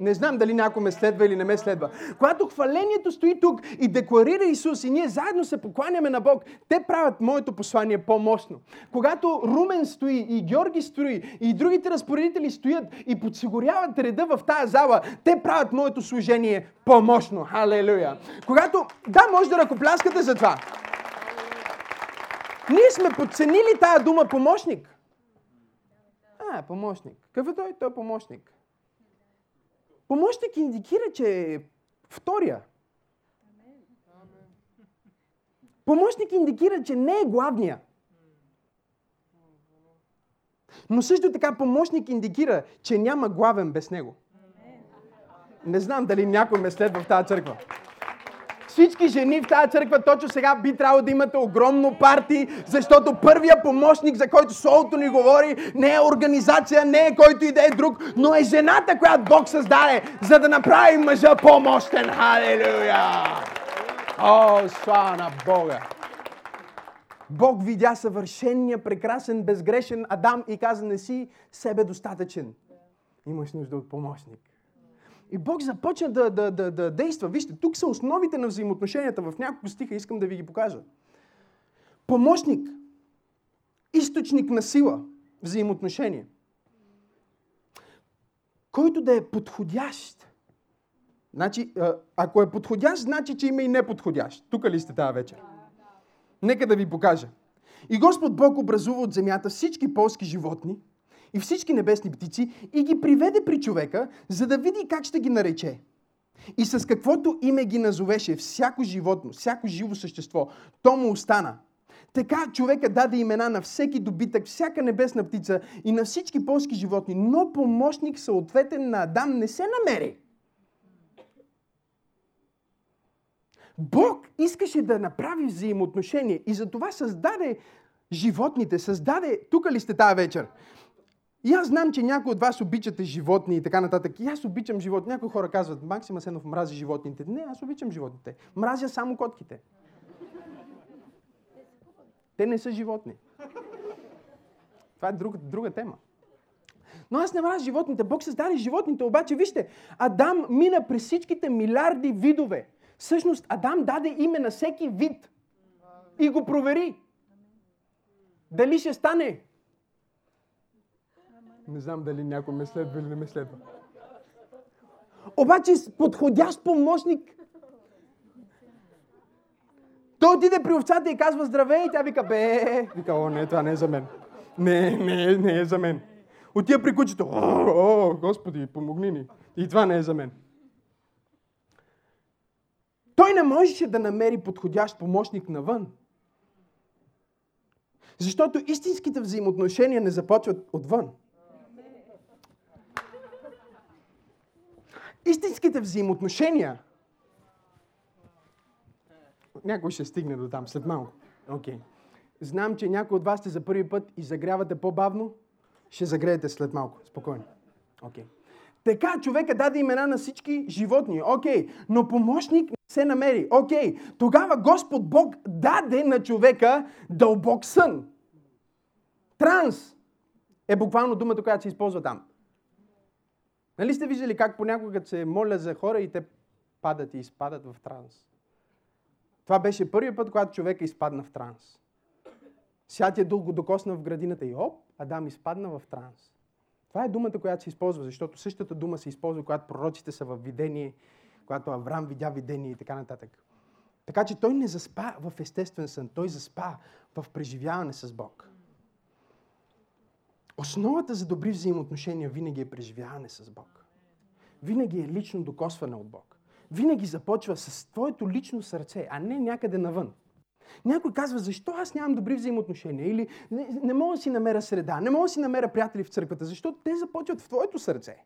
[SPEAKER 1] Не знам дали някой ме следва или не ме следва. Когато хвалението стои тук и декларира Исус и ние заедно се покланяме на Бог, те правят моето послание по-мощно. Когато Румен стои и Георги стои и другите разпоредители стоят и подсигуряват реда в тая зала, те правят моето служение по-мощно. Халелуя! Когато, да, може да ръкопляскате за това. Ние сме подценили тая дума помощник. А, помощник. Какъв е той? Той е помощник. Помощник индикира, че е втория. Помощник индикира, че не е главния. Но също така помощник индикира, че няма главен без него. Не знам дали някой ме следва в тази църква. Всички жени в тази църква точно сега би трябвало да имате огромно парти, защото първия помощник, за който Солото ни говори, не е организация, не е който и да е друг, но е жената, която Бог създаде, за да направи мъжа по-мощен. Халелуя! О, слава на Бога! Бог видя съвършения, прекрасен, безгрешен Адам и каза, не си себе достатъчен. Имаш нужда от помощник. И Бог започна да, да, да, да действа. Вижте, тук са основите на взаимоотношенията. В няколко стиха искам да ви ги покажа. Помощник, източник на сила, взаимоотношение, който да е подходящ. Значи, ако е подходящ, значи, че има и неподходящ. Тук ли сте тази вечер? Нека да ви покажа. И Господ Бог образува от земята всички полски животни – и всички небесни птици и ги приведе при човека, за да види как ще ги нарече. И с каквото име ги назовеше всяко животно, всяко живо същество, то му остана. Така човека даде имена на всеки добитък, всяка небесна птица и на всички полски животни, но помощник съответен на Адам не се намери. Бог искаше да направи взаимоотношение и затова създаде животните, създаде, тук ли сте тази вечер, и аз знам, че някои от вас обичате животни и така нататък. И аз обичам животни. Някои хора казват, Максима Сенов мрази животните. Не, аз обичам животните. Мразя само котките. Те не са животни. Това е друга, друга тема. Но аз не мразя животните. Бог създаде животните. Обаче, вижте, Адам мина през всичките милиарди видове. Всъщност, Адам даде име на всеки вид. И го провери. Дали ще стане? Не знам дали някой ме следва или не ме следва. Обаче с подходящ помощник. Той отиде при овцата и казва здравей и тя вика бе. Вика, о, не, това не е за мен. Не, не, не е за мен. Отива при кучето. О, о, Господи, помогни ни. И това не е за мен. Той не можеше да намери подходящ помощник навън. Защото истинските взаимоотношения не започват отвън. Истинските взаимоотношения. Някой ще стигне до там след малко. Окей. Okay. Знам, че някой от вас сте за първи път и загрявате по-бавно. Ще загреете след малко. Спокойно. Окей. Okay. Така човека даде имена на всички животни. Окей. Okay. Но помощник не се намери. Окей. Okay. Тогава Господ Бог даде на човека дълбок сън. Транс е буквално думата, която се използва там. Нали сте виждали как понякога се моля за хора и те падат и изпадат в транс? Това беше първият път, когато човека изпадна в транс. Сятия дух го докосна в градината и оп, Адам изпадна в транс. Това е думата, която се използва, защото същата дума се използва, когато пророците са в видение, когато Авраам видя видение и така нататък. Така че той не заспа в естествен сън, той заспа в преживяване с Бог. Основата за добри взаимоотношения винаги е преживяване с Бог. Винаги е лично докосване от Бог. Винаги започва с твоето лично сърце, а не някъде навън. Някой казва, защо аз нямам добри взаимоотношения? Или не, не мога да си намеря среда, не мога да си намеря приятели в църквата, защото те започват в твоето сърце.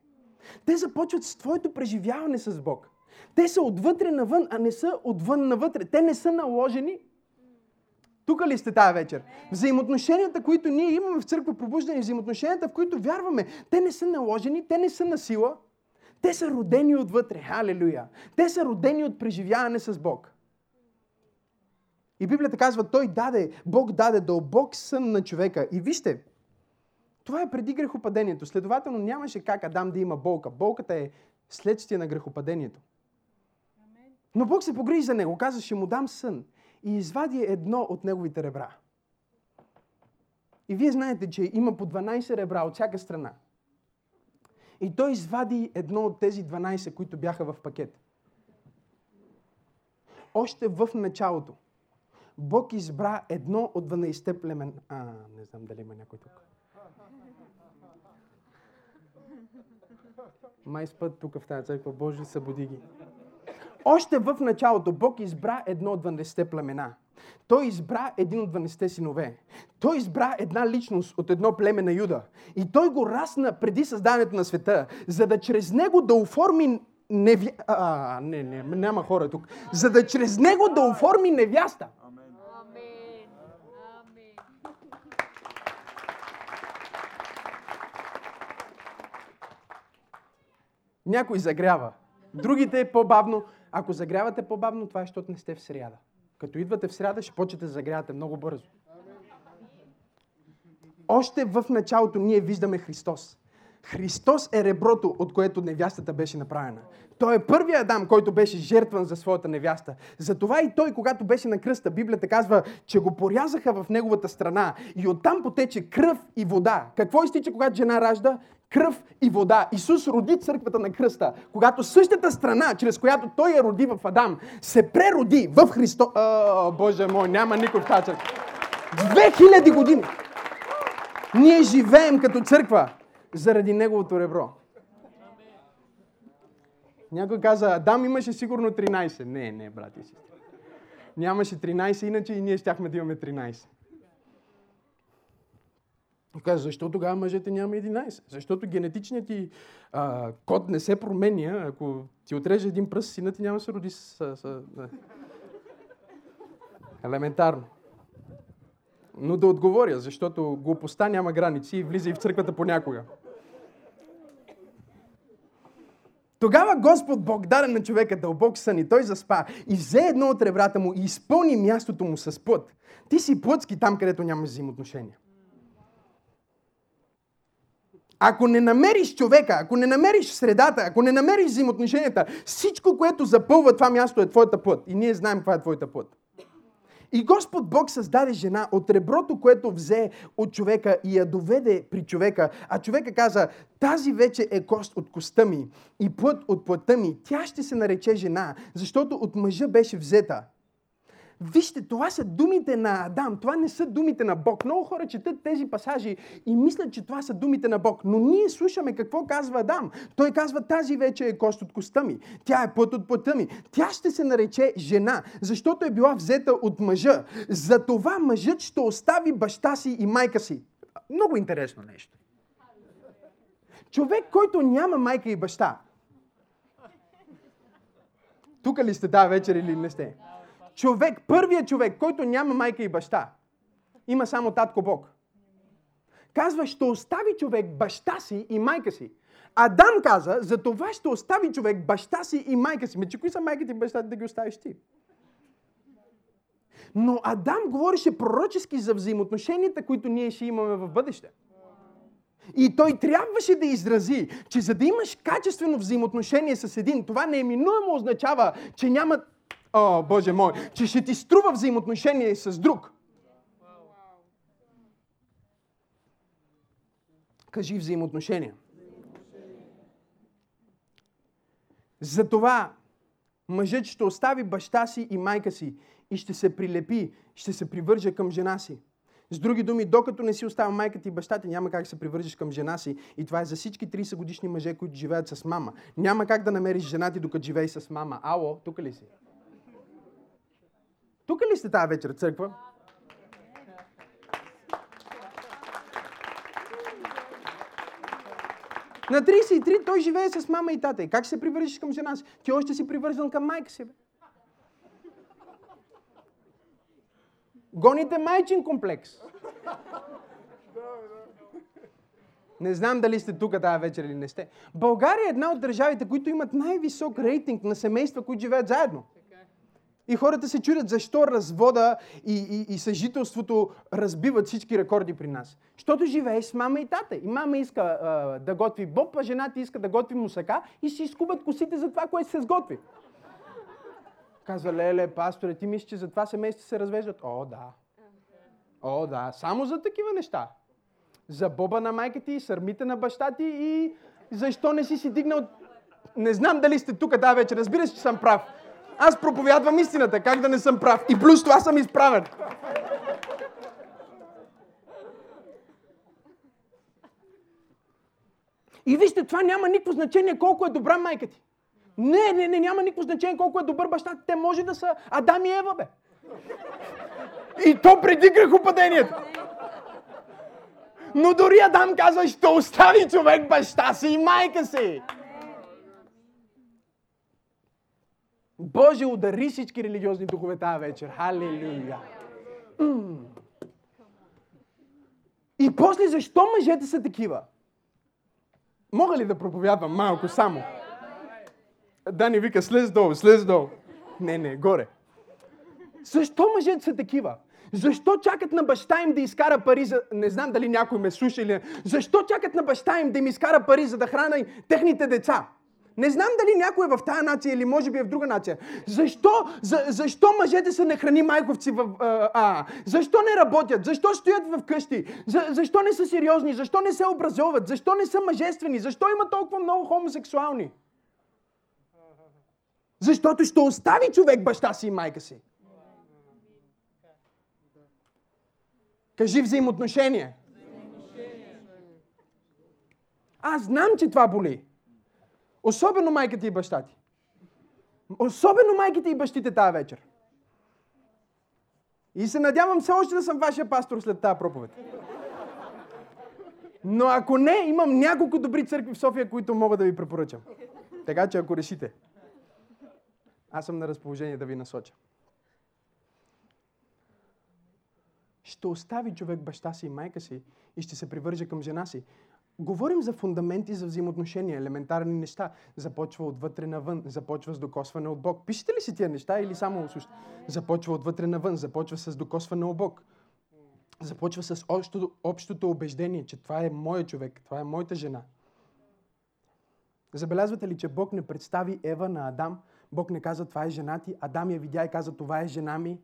[SPEAKER 1] Те започват с твоето преживяване с Бог. Те са отвътре навън, а не са отвън навътре. Те не са наложени. Тук ли сте тази вечер? Взаимоотношенията, които ние имаме в църква пробуждане, взаимоотношенията, в които вярваме, те не са наложени, те не са на сила. Те са родени отвътре. Халелуя! Те са родени от преживяване с Бог. И Библията казва, той даде, Бог даде дълбок сън на човека. И вижте, това е преди грехопадението. Следователно нямаше как Адам да има болка. Болката е следствие на грехопадението. Но Бог се погрижи за него. Каза, ще му дам сън. И извади едно от неговите ребра. И вие знаете, че има по 12 ребра от всяка страна. И той извади едно от тези 12, които бяха в пакет. Още в началото Бог избра едно от 12 племен. А, не знам дали има някой тук. Май спът тук в тази църква. Боже, събуди ги. Още в началото Бог избра едно от 12 племена. Той избра един от 12 синове. Той избра една личност от едно племе на Юда. И той го расна преди създаването на света, за да чрез него да оформи невя... А, не, не, няма хора тук. За да чрез него да оформи невяста. Някой загрява. Другите е по-бавно. Ако загрявате по-бавно, това е, защото не сте в сряда. Като идвате в сряда, ще почнете да загрявате много бързо. Още в началото ние виждаме Христос. Христос е реброто, от което невястата беше направена. Той е първият Адам, който беше жертван за своята невяста. Затова и той, когато беше на кръста, Библията казва, че го порязаха в неговата страна и оттам потече кръв и вода. Какво изтича, когато жена ражда? Кръв и вода. Исус роди църквата на кръста, когато същата страна, чрез която той я роди в Адам, се прероди в Христо... О, Боже мой, няма никой в тази църква. 2000 години! Ние живеем като църква заради неговото ребро. Някой каза, Адам имаше сигурно 13. Не, не, брати и сестри. Нямаше 13, иначе и ние щяхме да имаме 13. И каза, защо тогава мъжете няма 11? Защото генетичният ти а, код не се променя. Ако ти отреже един пръст, синът ти няма да се роди с... с да. Елементарно. Но да отговоря, защото глупостта няма граници и влиза и в църквата понякога. Тогава Господ Бог даде на човека дълбок сън и той заспа и взе едно от ребрата му и изпълни мястото му с плът. Ти си плътски там, където нямаш взаимоотношения. Ако не намериш човека, ако не намериш средата, ако не намериш взаимоотношенията, всичко, което запълва това място е твоята плът. И ние знаем каква е твоята плът.
[SPEAKER 2] И Господ Бог създаде жена от реброто, което взе от човека и я доведе при човека. А човека каза, тази вече е кост от коста ми и плът от плътта ми. Тя ще се нарече жена, защото от мъжа беше взета. Вижте, това са думите на Адам, това не са думите на Бог. Много хора четат тези пасажи и мислят, че това са думите на Бог. Но ние слушаме какво казва Адам. Той казва, тази вече е кост от коста ми. Тя е път от пътя ми. Тя ще се нарече жена, защото е била взета от мъжа. Затова мъжът ще остави баща си и майка си. Много интересно нещо. Човек, който няма майка и баща. Тук ли сте тази вечер или не сте? Човек, първият човек, който няма майка и баща, има само татко Бог. Казва, ще остави човек баща си и майка си. Адам каза, за това ще остави човек баща си и майка си. Ме, че кои са майките и бащата да ги оставиш ти? Но Адам говореше пророчески за взаимоотношенията, които ние ще имаме в бъдеще. И той трябваше да изрази, че за да имаш качествено взаимоотношение с един, това неиминуемо означава, че няма О, Боже мой, че ще ти струва взаимоотношение с друг. Кажи взаимоотношения. Затова мъжът ще остави баща си и майка си и ще се прилепи, ще се привърже към жена си. С други думи, докато не си остава майката и баща ти, няма как да се привържеш към жена си. И това е за всички 30 годишни мъже, които живеят с мама. Няма как да намериш жена ти, докато живееш с мама. Ало, тук ли си? Тук ли сте тази вечер, църква? На 33 той живее с мама и тата. И как се привържиш към жена си? Ти още си привързан към майка си. Бе. Гоните майчин комплекс. Не знам дали сте тук тази вечер или не сте. България е една от държавите, които имат най-висок рейтинг на семейства, които живеят заедно. И хората се чудят защо развода и, и, и съжителството разбиват всички рекорди при нас. Защото живееш с мама и тата. И мама иска а, да готви боб, а жената иска да готви мусака и си изкубат косите за това, което се сготви. Казва, леле, пасторе, ти мислиш, че за това семейства се развеждат? О, да. О, да. Само за такива неща. За боба на майка ти, сърмите на баща ти и защо не си си дигнал... Не знам дали сте тук тази вечер. Разбира се, че съм прав. Аз проповядвам истината, как да не съм прав. И плюс това съм изправен. И вижте, това няма никакво значение колко е добра майка ти. Не, не, не, няма никакво значение колко е добър баща. Те може да са Адам и Ева, бе. И то преди грехопадението. Но дори Адам казва, ще остави човек баща си и майка си. Боже, удари всички религиозни духове тази вечер. Халелуя! И после, защо мъжете са такива? Мога ли да проповядвам малко само? Дани вика, слез долу, слез долу. Не, не, горе. Защо мъжете са такива? Защо чакат на баща им да изкара пари за... Не знам дали някой ме слуша или... Защо чакат на баща им да им изкара пари, за да храна техните деца? Не знам дали някой е в тая нация или може би е в друга нация. Защо, за, защо мъжете са нехрани майковци в а, а? Защо не работят? Защо стоят в къщи? За, защо не са сериозни? Защо не се образоват? Защо не са мъжествени? Защо има толкова много хомосексуални? Защото ще остави човек баща си и майка си. Кажи взаимоотношение. Аз знам, че това боли. Особено майката и баща ти. Особено майките и бащите тази вечер. И се надявам все още да съм вашия пастор след тази проповед. Но ако не, имам няколко добри църкви в София, които мога да ви препоръчам. Така че ако решите, аз съм на разположение да ви насоча. Ще остави човек баща си и майка си и ще се привърже към жена си. Говорим за фундаменти за взаимоотношения, елементарни неща. Започва отвътре навън, започва с докосване от Бог. Пишете ли си тия неща или само слушате? Започва отвътре навън, започва с докосване от Бог. Започва с общото, общото убеждение, че това е моят човек, това е моята жена. Забелязвате ли, че Бог не представи Ева на Адам? Бог не каза, това е жена ти. Адам я видя и каза, това е жена ми.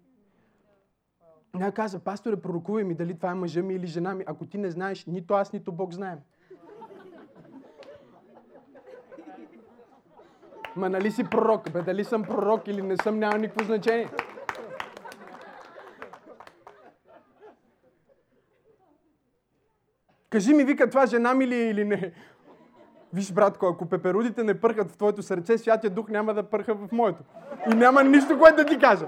[SPEAKER 2] Тя каза, пасторе, пророкувай ми дали това е мъжа ми или жена ми. Ако ти не знаеш, нито аз, нито Бог знаем. Ма нали си пророк? Бе, дали съм пророк или не съм, няма никакво значение. Кажи ми, вика, това жена ми ли е или не? Виж, братко, ако пеперудите не пърхат в твоето сърце, Святия Дух няма да пърха в моето. И няма нищо, което да ти кажа.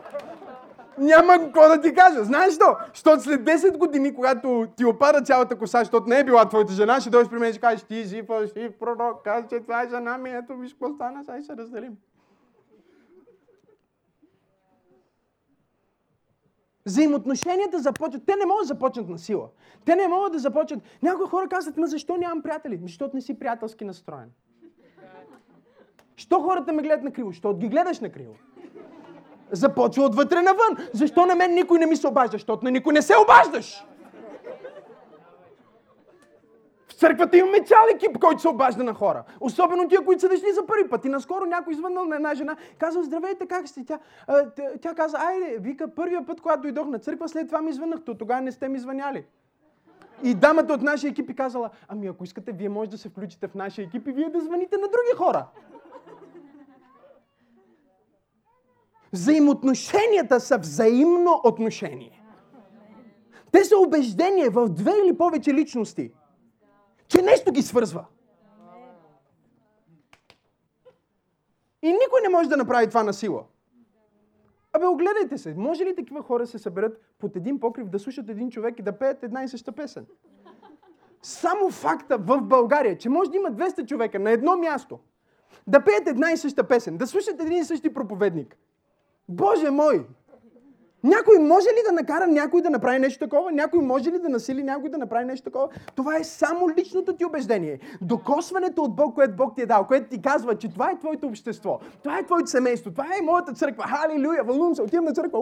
[SPEAKER 2] Няма какво да ти кажа. Знаеш що? Защото след 10 години, когато ти опада цялата коса, защото не е била твоята жена, ще дойдеш при мен и ще кажеш, ти си фалшив пророк, каза, че това е жена ми, ето виж какво стана, сега ще разделим. Взаимоотношенията започват. Те не могат да започнат на сила. Те не могат да започнат. Някои хора казват, ма защо нямам приятели? Защото не си приятелски настроен. Що хората ме гледат на криво? Защото ги гледаш на криво. Започва отвътре навън. Защо на мен никой не ми се обажда? Защото на никой не се обаждаш. В църквата имаме цял екип, който се обажда на хора. Особено тия, които са дошли за първи път. И наскоро някой извъннал на една жена, казва, здравейте, как сте? Тя, а, тя, тя каза, айде, вика, първия път, когато дойдох на църква, след това ми звънах, то тогава не сте ми звъняли. И дамата от нашия екип и казала, ами ако искате, вие може да се включите в нашия екип и вие да звъните на други хора. Взаимоотношенията са взаимно отношение. Те са убеждение в две или повече личности, че нещо ги свързва. И никой не може да направи това на сила. Абе, огледайте се. Може ли такива хора се съберат под един покрив да слушат един човек и да пеят една и съща песен? Само факта в България, че може да има 200 човека на едно място, да пеят една и съща песен, да слушат един и същи проповедник. Боже мой! Някой може ли да накара някой да направи нещо такова? Някой може ли да насили някой да направи нещо такова? Това е само личното ти убеждение. Докосването от Бог, което Бог ти е дал, което ти казва, че това е твоето общество, това е твоето семейство, това е моята църква. Халилуя, вълнувам се, отивам на църква.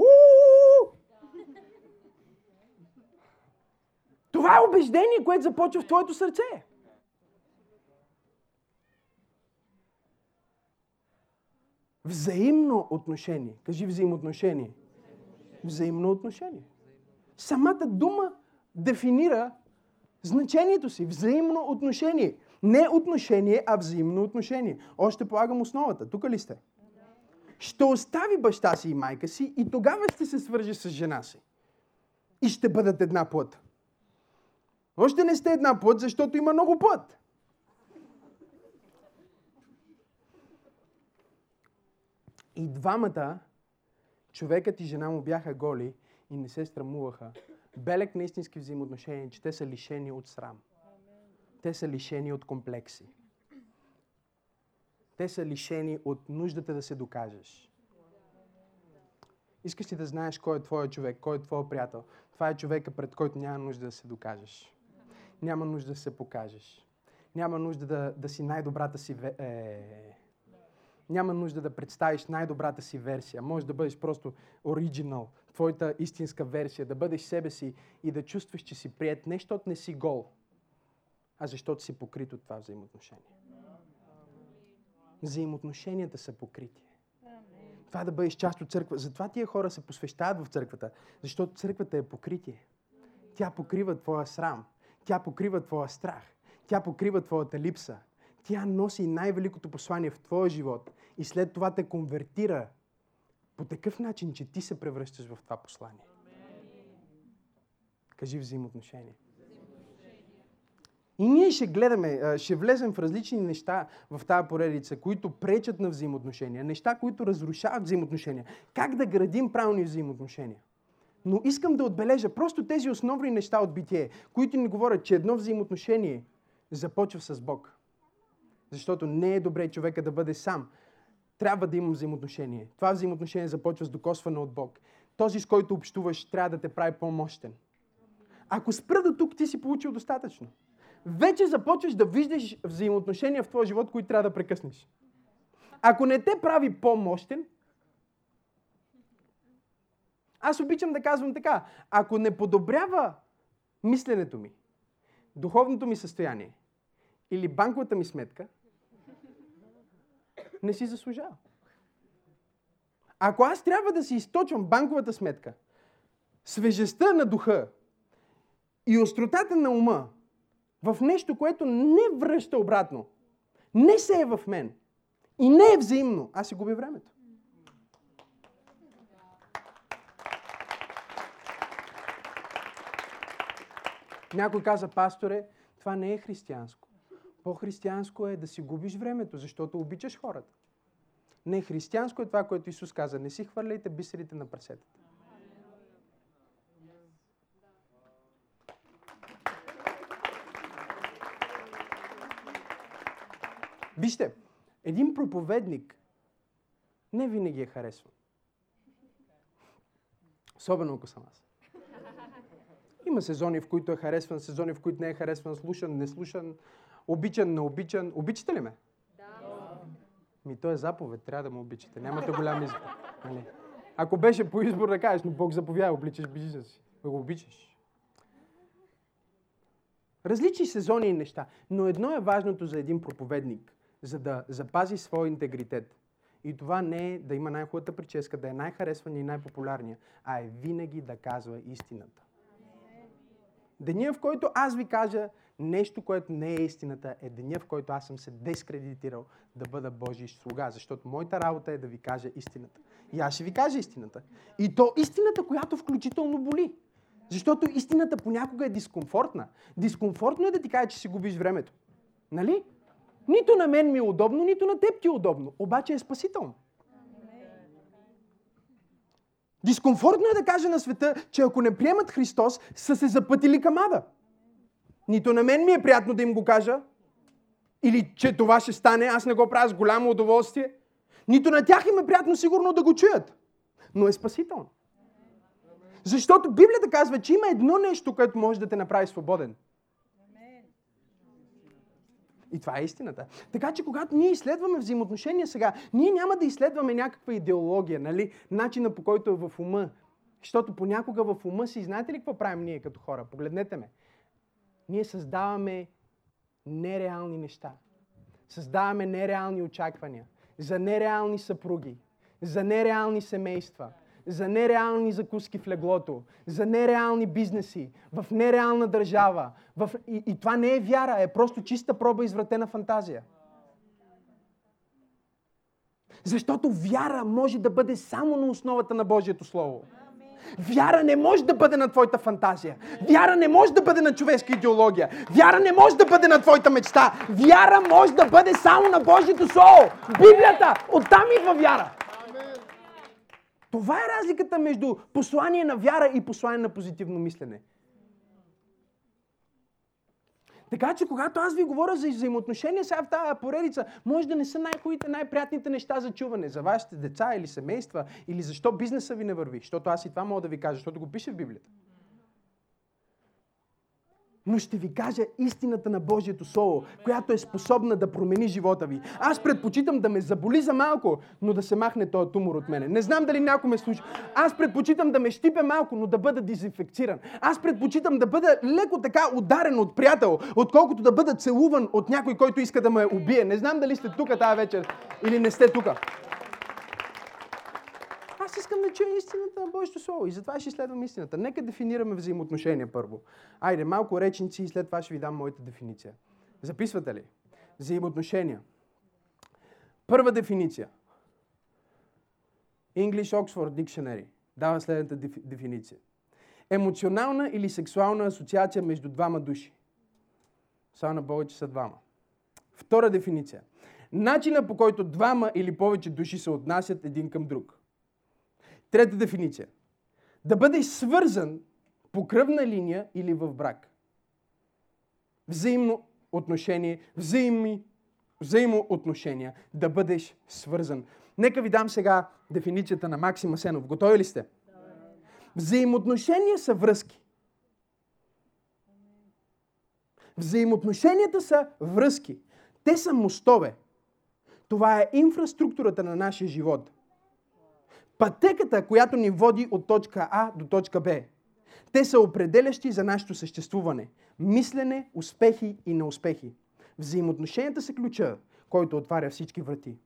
[SPEAKER 2] Това е убеждение, което започва в твоето сърце. Взаимно отношение. Кажи взаимоотношение. Взаимно отношение. Самата дума дефинира значението си. Взаимно отношение. Не отношение, а взаимно отношение. Още полагам основата. Тук ли сте? Ще остави баща си и майка си и тогава ще се свържи с жена си. И ще бъдат една плът. Още не сте една плът, защото има много плът. И двамата, човекът и жена му бяха голи и не се срамуваха. Белек на истински взаимоотношения, че те са лишени от срам. Те са лишени от комплекси. Те са лишени от нуждата да се докажеш. Искаш ли да знаеш кой е твоя човек, кой е твоя приятел? Това е човека, пред който няма нужда да се докажеш. Няма нужда да се покажеш. Няма нужда да, да си най-добрата си... Е, няма нужда да представиш най-добрата си версия. Може да бъдеш просто оригинал, твоята истинска версия, да бъдеш себе си и да чувстваш, че си прият не защото не си гол, а защото си покрит от това взаимоотношение. Взаимоотношенията са покрити. Това да бъдеш част от църква. Затова тия хора се посвещават в църквата, защото църквата е покритие. Тя покрива твоя срам. Тя покрива твоя страх. Тя покрива твоята липса. Тя носи най-великото послание в твоя живот и след това те конвертира по такъв начин, че ти се превръщаш в това послание. Кажи взаимоотношение. И ние ще гледаме, ще влезем в различни неща в тази поредица, които пречат на взаимоотношения, неща, които разрушават взаимоотношения. Как да градим правилни взаимоотношения. Но искам да отбележа просто тези основни неща от битие, които ни говорят, че едно взаимоотношение започва с Бог. Защото не е добре човека да бъде сам. Трябва да има взаимоотношение. Това взаимоотношение започва с докосване от Бог. Този, с който общуваш, трябва да те прави по-мощен. Ако спра до тук, ти си получил достатъчно. Вече започваш да виждаш взаимоотношения в твоя живот, които трябва да прекъснеш. Ако не те прави по-мощен, аз обичам да казвам така. Ако не подобрява мисленето ми, духовното ми състояние или банковата ми сметка, не си заслужава. Ако аз трябва да си източвам банковата сметка свежестта на духа и остротата на ума в нещо, което не връща обратно, не се е в мен и не е взаимно, аз си губя времето. Някой каза, пасторе, това не е християнско. По-християнско е да си губиш времето, защото обичаш хората. Не, християнско е това, което Исус каза. Не си хвърляйте бисерите на прасетата. Вижте, един проповедник не винаги е харесван. Особено ако съм аз. Има сезони, в които е харесван, сезони, в които не е харесван, слушан, не слушан, обичан, не обичан. Обичате ли ме? Да. Ми, то е заповед, трябва да му обичате. Нямате голям избор. Нали? Ако беше по избор да кажеш, но Бог заповяда, обличаш ближа си. Да го обичаш. Различни сезони и неща. Но едно е важното за един проповедник, за да запази своя интегритет. И това не е да има най-хубавата прическа, да е най-харесвания и най-популярния, а е винаги да казва истината. Деня, в който аз ви кажа нещо, което не е истината, е деня, в който аз съм се дискредитирал да бъда Божий слуга. Защото моята работа е да ви кажа истината. И аз ще ви кажа истината. И то истината, която включително боли. Защото истината понякога е дискомфортна. Дискомфортно е да ти кажа, че си губиш времето. Нали? Нито на мен ми е удобно, нито на теб ти е удобно. Обаче е спасително. Дискомфортно е да кажа на света, че ако не приемат Христос, са се запътили към ада. Нито на мен ми е приятно да им го кажа, или че това ще стане, аз не го правя с голямо удоволствие. Нито на тях им е приятно сигурно да го чуят. Но е спасително. Защото Библията казва, че има едно нещо, което може да те направи свободен – и това е истината. Така че, когато ние изследваме взаимоотношения сега, ние няма да изследваме някаква идеология, нали? начина по който е в ума. Защото понякога в ума си, знаете ли какво правим ние като хора? Погледнете ме. Ние създаваме нереални неща. Създаваме нереални очаквания. За нереални съпруги. За нереални семейства за нереални закуски в леглото, за нереални бизнеси, в нереална държава. В... И, и това не е вяра, е просто чиста проба извратена фантазия. Защото вяра може да бъде само на основата на Божието Слово. Вяра не може да бъде на твоята фантазия. Вяра не може да бъде на човешка идеология. Вяра не може да бъде на твоята мечта. Вяра може да бъде само на Божието Слово. Библията. Оттам идва вяра. Това е разликата между послание на вяра и послание на позитивно мислене. Така че, когато аз ви говоря за взаимоотношения сега в тази поредица, може да не са най-хубавите, най-приятните неща за чуване, за вашите деца или семейства, или защо бизнеса ви не върви. Защото аз и това мога да ви кажа, защото го пише в Библията но ще ви кажа истината на Божието Слово, която е способна да промени живота ви. Аз предпочитам да ме заболи за малко, но да се махне този тумор от мене. Не знам дали някой ме слуша. Аз предпочитам да ме щипе малко, но да бъда дезинфекциран. Аз предпочитам да бъда леко така ударен от приятел, отколкото да бъда целуван от някой, който иска да ме убие. Не знам дали сте тук тази вечер или не сте тук. Аз искам да чуя истината на Божието Слово и затова ще изследвам истината. Нека дефинираме взаимоотношения първо. Айде, малко речници и след това ще ви дам моята дефиниция. Записвате ли? Взаимоотношения. Първа дефиниция. English Oxford Dictionary дава следната дефиниция. Емоционална или сексуална асоциация между двама души. Слава на Бога, са двама. Втора дефиниция. Начина по който двама или повече души се отнасят един към друг. Трета дефиниция. Да бъдеш свързан по кръвна линия или в брак. Взаимно отношение, взаимни, взаимоотношения. Да бъдеш свързан. Нека ви дам сега дефиницията на Максима Сенов. Готови ли сте? Взаимоотношения са връзки. Взаимоотношенията са връзки. Те са мостове. Това е инфраструктурата на нашия живот пътеката, която ни води от точка А до точка Б. Те са определящи за нашето съществуване. Мислене, успехи и неуспехи. Взаимоотношенията са ключа, който отваря всички врати.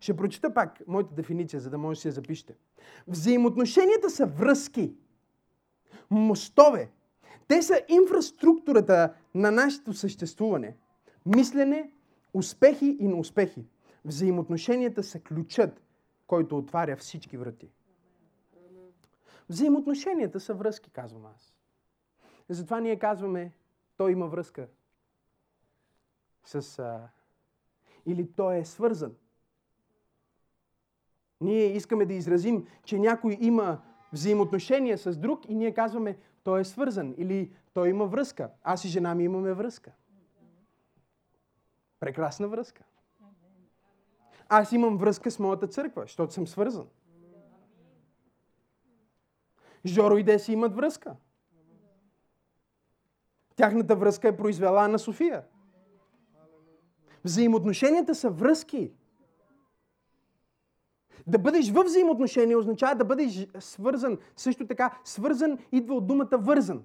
[SPEAKER 2] Ще прочита пак моята дефиниция, за да може да си я запишете. Взаимоотношенията са връзки. мостове. Те са инфраструктурата на нашето съществуване. Мислене, успехи и неуспехи. Взаимоотношенията са ключът, който отваря всички врати. Взаимоотношенията са връзки, казвам аз. Затова ние казваме, той има връзка с... А, или той е свързан. Ние искаме да изразим, че някой има взаимоотношения с друг и ние казваме, той е свързан или той има връзка. Аз и жена ми имаме връзка. Прекрасна връзка. Аз имам връзка с моята църква, защото съм свързан. Жоро и Деси имат връзка. Тяхната връзка е произвела на София. Взаимоотношенията са връзки. Да бъдеш в взаимоотношение означава да бъдеш свързан. Също така, свързан идва от думата вързан.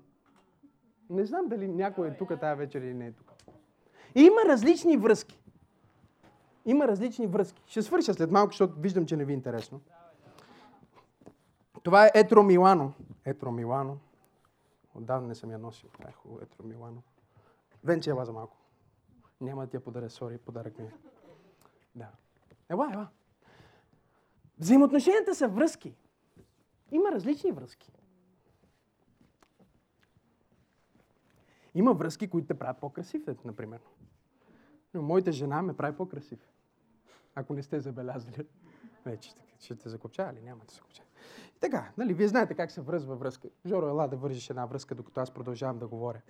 [SPEAKER 2] Не знам дали някой е тук тази вечер или не е тук. Има различни връзки. Има различни връзки. Ще свърша след малко, защото виждам, че не ви е интересно. Това е Етро Милано. Етро Милано. Отдавна не съм я носил. Това е хубаво. Етро Милано. Венче ела за малко. Няма да ти я подаря, сори, подарък ми. Е. Да. Ела, ела. Взаимоотношенията са връзки. Има различни връзки. Има връзки, които те правят по-красив, например. Но моята жена ме прави по-красив. Ако не сте забелязали. Вече ще те закопча ли? Няма да се закопча. Така, нали, вие знаете как се връзва връзка. Жоро, ела да вържиш една връзка, докато аз продължавам да говоря.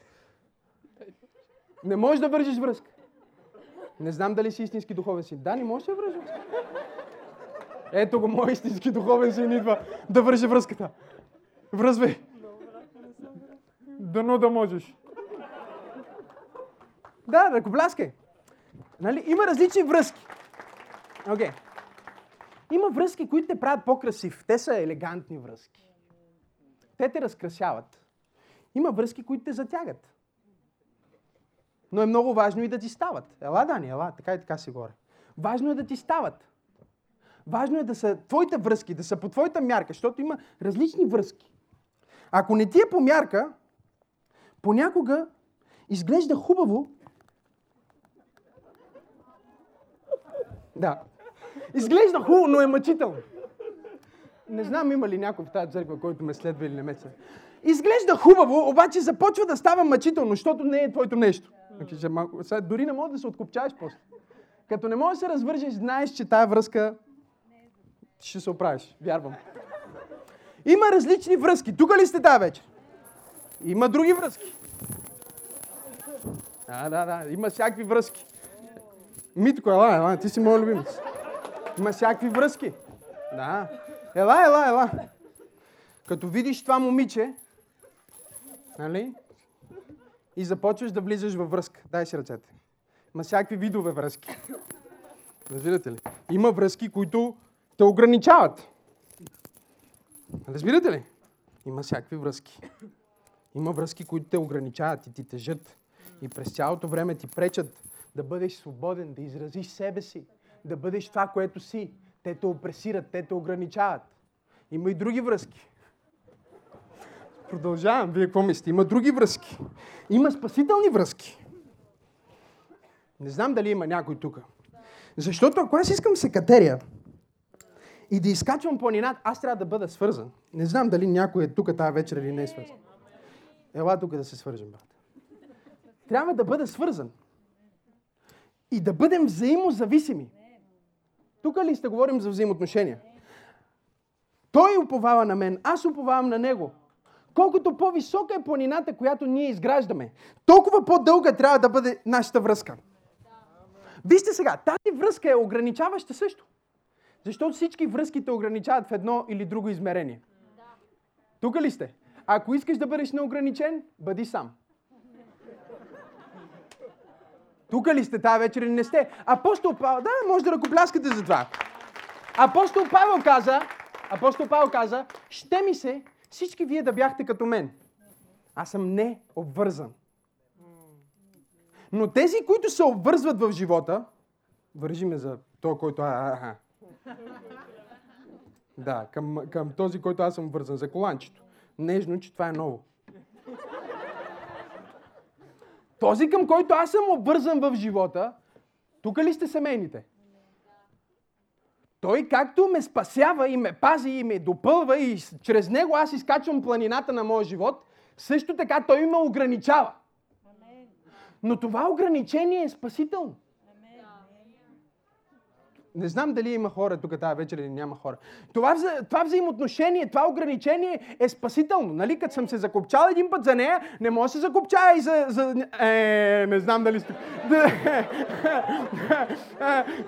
[SPEAKER 2] Не можеш да вържиш връзка. Не знам дали си истински духовен син. Да, не можеш да вържиш връзка. Ето го, мой истински духовен син идва да върши връзката. Връзвай. Дано да можеш. Да, бляскай. Нали? Има различни връзки. Okay. Има връзки, които те правят по-красив. Те са елегантни връзки. Те те разкрасяват. Има връзки, които те затягат. Но е много важно и да ти стават. Ела, Дани, ела, така и така си горе. Важно е да ти стават. Важно е да са твоите връзки, да са по твоята мярка, защото има различни връзки. Ако не ти е по мярка, понякога изглежда хубаво. Да. Изглежда хубаво, но е мъчително. Не знам има ли някой в тази църква, който ме следва или не ме следва. Изглежда хубаво, обаче започва да става мъчително, защото не е твоето нещо. Сега, дори не можеш да се откопчаеш после. Като не можеш да се развържеш, знаеш, че тая връзка ще се оправиш. Вярвам. Има различни връзки. Тук ли сте тази вечер? Има други връзки. Да, да, да. Има всякакви връзки. Митко, ела, ела, ти си мой любимец. Има всякакви връзки. Да. Ела, ела, ела. Като видиш това момиче, нали? И започваш да влизаш във връзка. Дай си ръцете. Има всякакви видове връзки. Разбирате ли? Има връзки, които те ограничават. Разбирате ли? Има всякакви връзки. Има връзки, които те ограничават и ти тежат. И през цялото време ти пречат да бъдеш свободен, да изразиш себе си, да бъдеш това, което си. Те те опресират, те те ограничават. Има и други връзки. Продължавам. Вие какво мислите? Има други връзки. Има спасителни връзки. Не знам дали има някой тук. Защото ако аз искам се катерия и да изкачвам планината, аз трябва да бъда свързан. Не знам дали някой е тук тази вечер или не е свързан. Ела тук да се свържем, брат. Трябва да бъда свързан. И да бъдем взаимозависими. Тук ли сте говорим за взаимоотношения? Той уповава на мен, аз уповавам на него. Колкото по-висока е планината, която ние изграждаме, толкова по-дълга трябва да бъде нашата връзка. Вижте сега, тази връзка е ограничаваща също. Защото всички връзки те ограничават в едно или друго измерение. Тук ли сте? Ако искаш да бъдеш неограничен, бъди сам. Тук ли сте тази вечер или не сте? Апостол Павел, да, може да ръкопляскате за това. Апостол Павел каза, апостол Павел каза, ще ми се всички вие да бяхте като мен. Аз съм не обвързан. Но тези, които се обвързват в живота, вържи ме за то, който... А, а, а. Да, към, към този, който аз съм вързан, за коланчето. нежно, че това е ново. Този, към който аз съм обвързан в живота, тук ли сте семейните? Той както ме спасява и ме пази и ме допълва и чрез него аз изкачвам планината на моя живот, също така той ме ограничава. Но това ограничение е спасително. Не знам дали има хора тук тази вечер или няма хора. Това, това взаимоотношение, това ограничение е спасително. Нали? Като съм се закопчал един път за нея, не може да се закопчая и за... за... Е, не знам дали сте...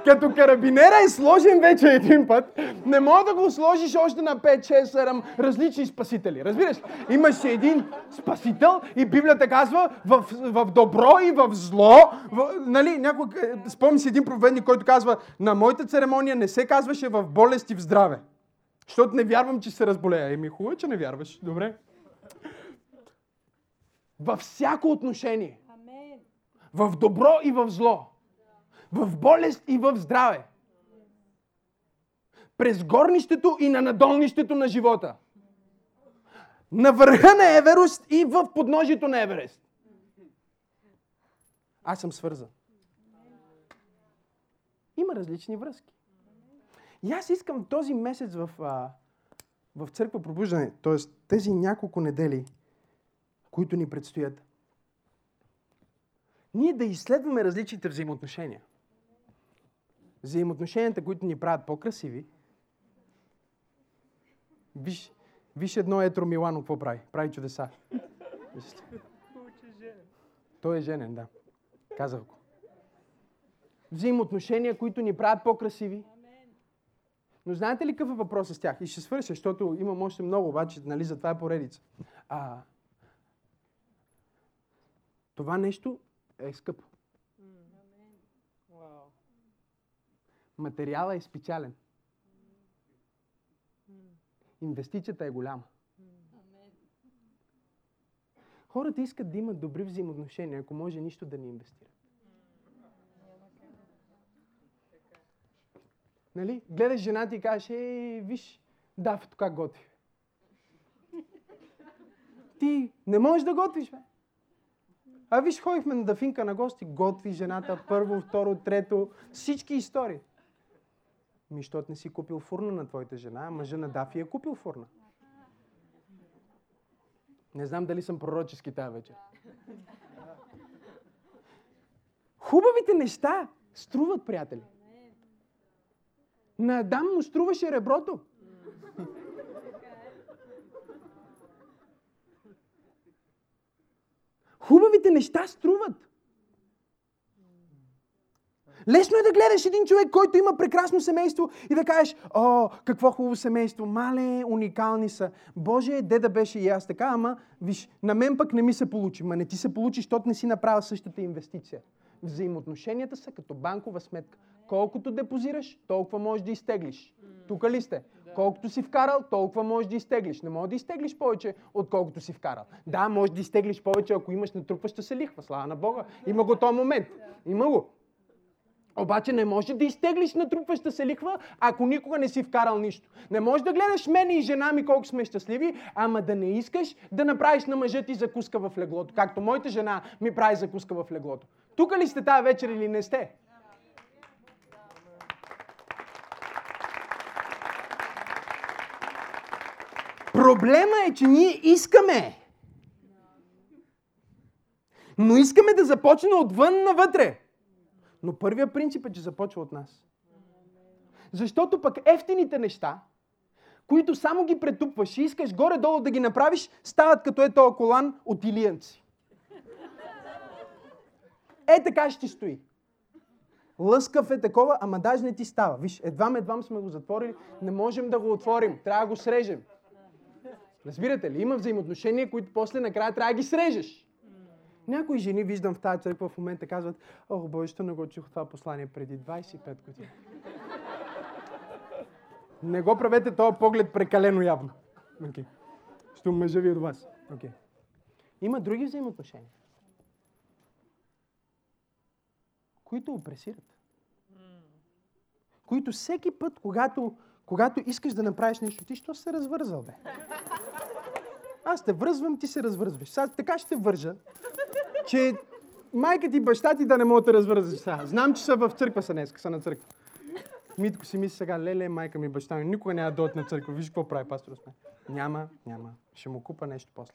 [SPEAKER 2] Като карабинера е сложен вече един път, не мога да го сложиш още на 5, 6, 7 различни спасители. Разбираш? Имаш един спасител и Библията казва в, в добро и в зло. В, нали, някой, спомни си един проповедник, който казва на мой моята церемония не се казваше в болест и в здраве. Защото не вярвам, че се разболея. Еми, хубаво, че не вярваш. Добре. Във всяко отношение. В добро и в зло. В болест и в здраве. През горнището и на надолнището на живота. На върха на Еверост и в подножието на Еверест. Аз съм свързан. Има различни връзки. И аз искам този месец в, а, в църква пробуждане, т.е. тези няколко недели, които ни предстоят, ние да изследваме различните взаимоотношения. Взаимоотношенията, които ни правят по-красиви. Виж, виж едно етро Милано, какво прави? Прави чудеса. Той е женен, да. Казах го взаимоотношения, които ни правят по-красиви. Но знаете ли какъв е въпросът с тях? И ще свърша, защото имам още много, обаче, нали, за това е поредица. А, това нещо е скъпо. Материала е специален. Инвестицията е голяма. Хората искат да имат добри взаимоотношения, ако може нищо да ни инвестира. Нали? Гледаш жената и кажеш, ей, виж, дафето как готви. Ти не можеш да готвиш, бе. А виж, ходихме на Дафинка на гости, готви жената първо, второ, трето, всички истории. Ми, защото не си купил фурна на твоята жена, а мъжа на Дафи е купил фурна. Не знам дали съм пророчески тази вечер. Хубавите неща струват, приятели. На Адам му струваше реброто. Хубавите неща струват. Лесно е да гледаш един човек, който има прекрасно семейство и да кажеш, о, какво хубаво семейство, мале, уникални са. Боже, де да беше и аз така, ама, виж, на мен пък не ми се получи. Ма не ти се получи, защото не си направил същата инвестиция. Взаимоотношенията са като банкова сметка. Колкото депозираш, толкова можеш да изтеглиш. Тук ли сте? Колкото си вкарал, толкова можеш да изтеглиш. Не можеш да изтеглиш повече, отколкото си вкарал. Да, можеш да изтеглиш повече, ако имаш натрупваща се лихва. Слава на Бога. Има го този момент. Има го. Обаче не може да изтеглиш натрупваща се лихва, ако никога не си вкарал нищо. Не можеш да гледаш мене и жена ми колко сме щастливи, ама да не искаш да направиш на мъжа ти закуска в леглото, както моята жена ми прави закуска в леглото. Тук ли сте тази вечер или не сте? Проблема е, че ние искаме. Но искаме да започне отвън навътре. Но първият принцип е, че започва от нас. Защото пък ефтините неща, които само ги претупваш и искаш горе-долу да ги направиш, стават като е този колан от илиянци. Е така ще стои. Лъскав е такова, ама даже не ти става. Виж, едвам, едвам сме го затворили, не можем да го отворим, трябва да го срежем. Разбирате ли? Има взаимоотношения, които после накрая трябва да ги срежеш. Някои жени, виждам в тази църква в момента, казват, о, Боже, не го чух това послание преди 25 години. не го правете този поглед прекалено явно. Okay. Що мъжа ви от вас. Okay. Има други взаимоотношения, които опресират. Които всеки път, когато когато искаш да направиш нещо, ти що се развързал, бе? Аз те връзвам, ти се развързваш. Сега така ще те вържа, че майка ти, баща ти да не могат да развързваш сега. Знам, че са в църква са днес, са на църква. Митко си мисли сега, леле, майка ми, баща ми, никога няма да дойдат на църква. Виж какво прави пастор мен. Няма, няма. Ще му купа нещо после.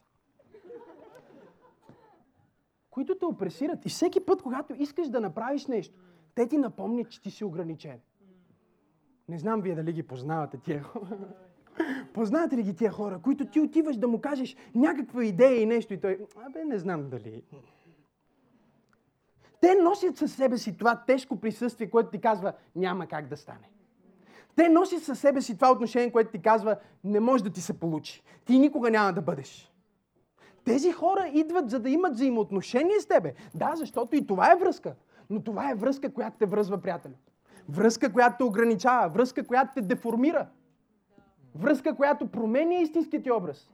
[SPEAKER 2] Които те опресират. И всеки път, когато искаш да направиш нещо, те ти напомнят, че ти си ограничен. Не знам вие дали ги познавате тия хора. Познавате ли ги тия хора, които ти отиваш да му кажеш някаква идея и нещо и той, абе не знам дали. Те носят със себе си това тежко присъствие, което ти казва, няма как да стане. Те носят със себе си това отношение, което ти казва, не може да ти се получи. Ти никога няма да бъдеш. Тези хора идват, за да имат взаимоотношение с тебе. Да, защото и това е връзка. Но това е връзка, която те връзва, приятели. Връзка, която те ограничава. Връзка, която те деформира. Връзка, която променя истинският ти образ.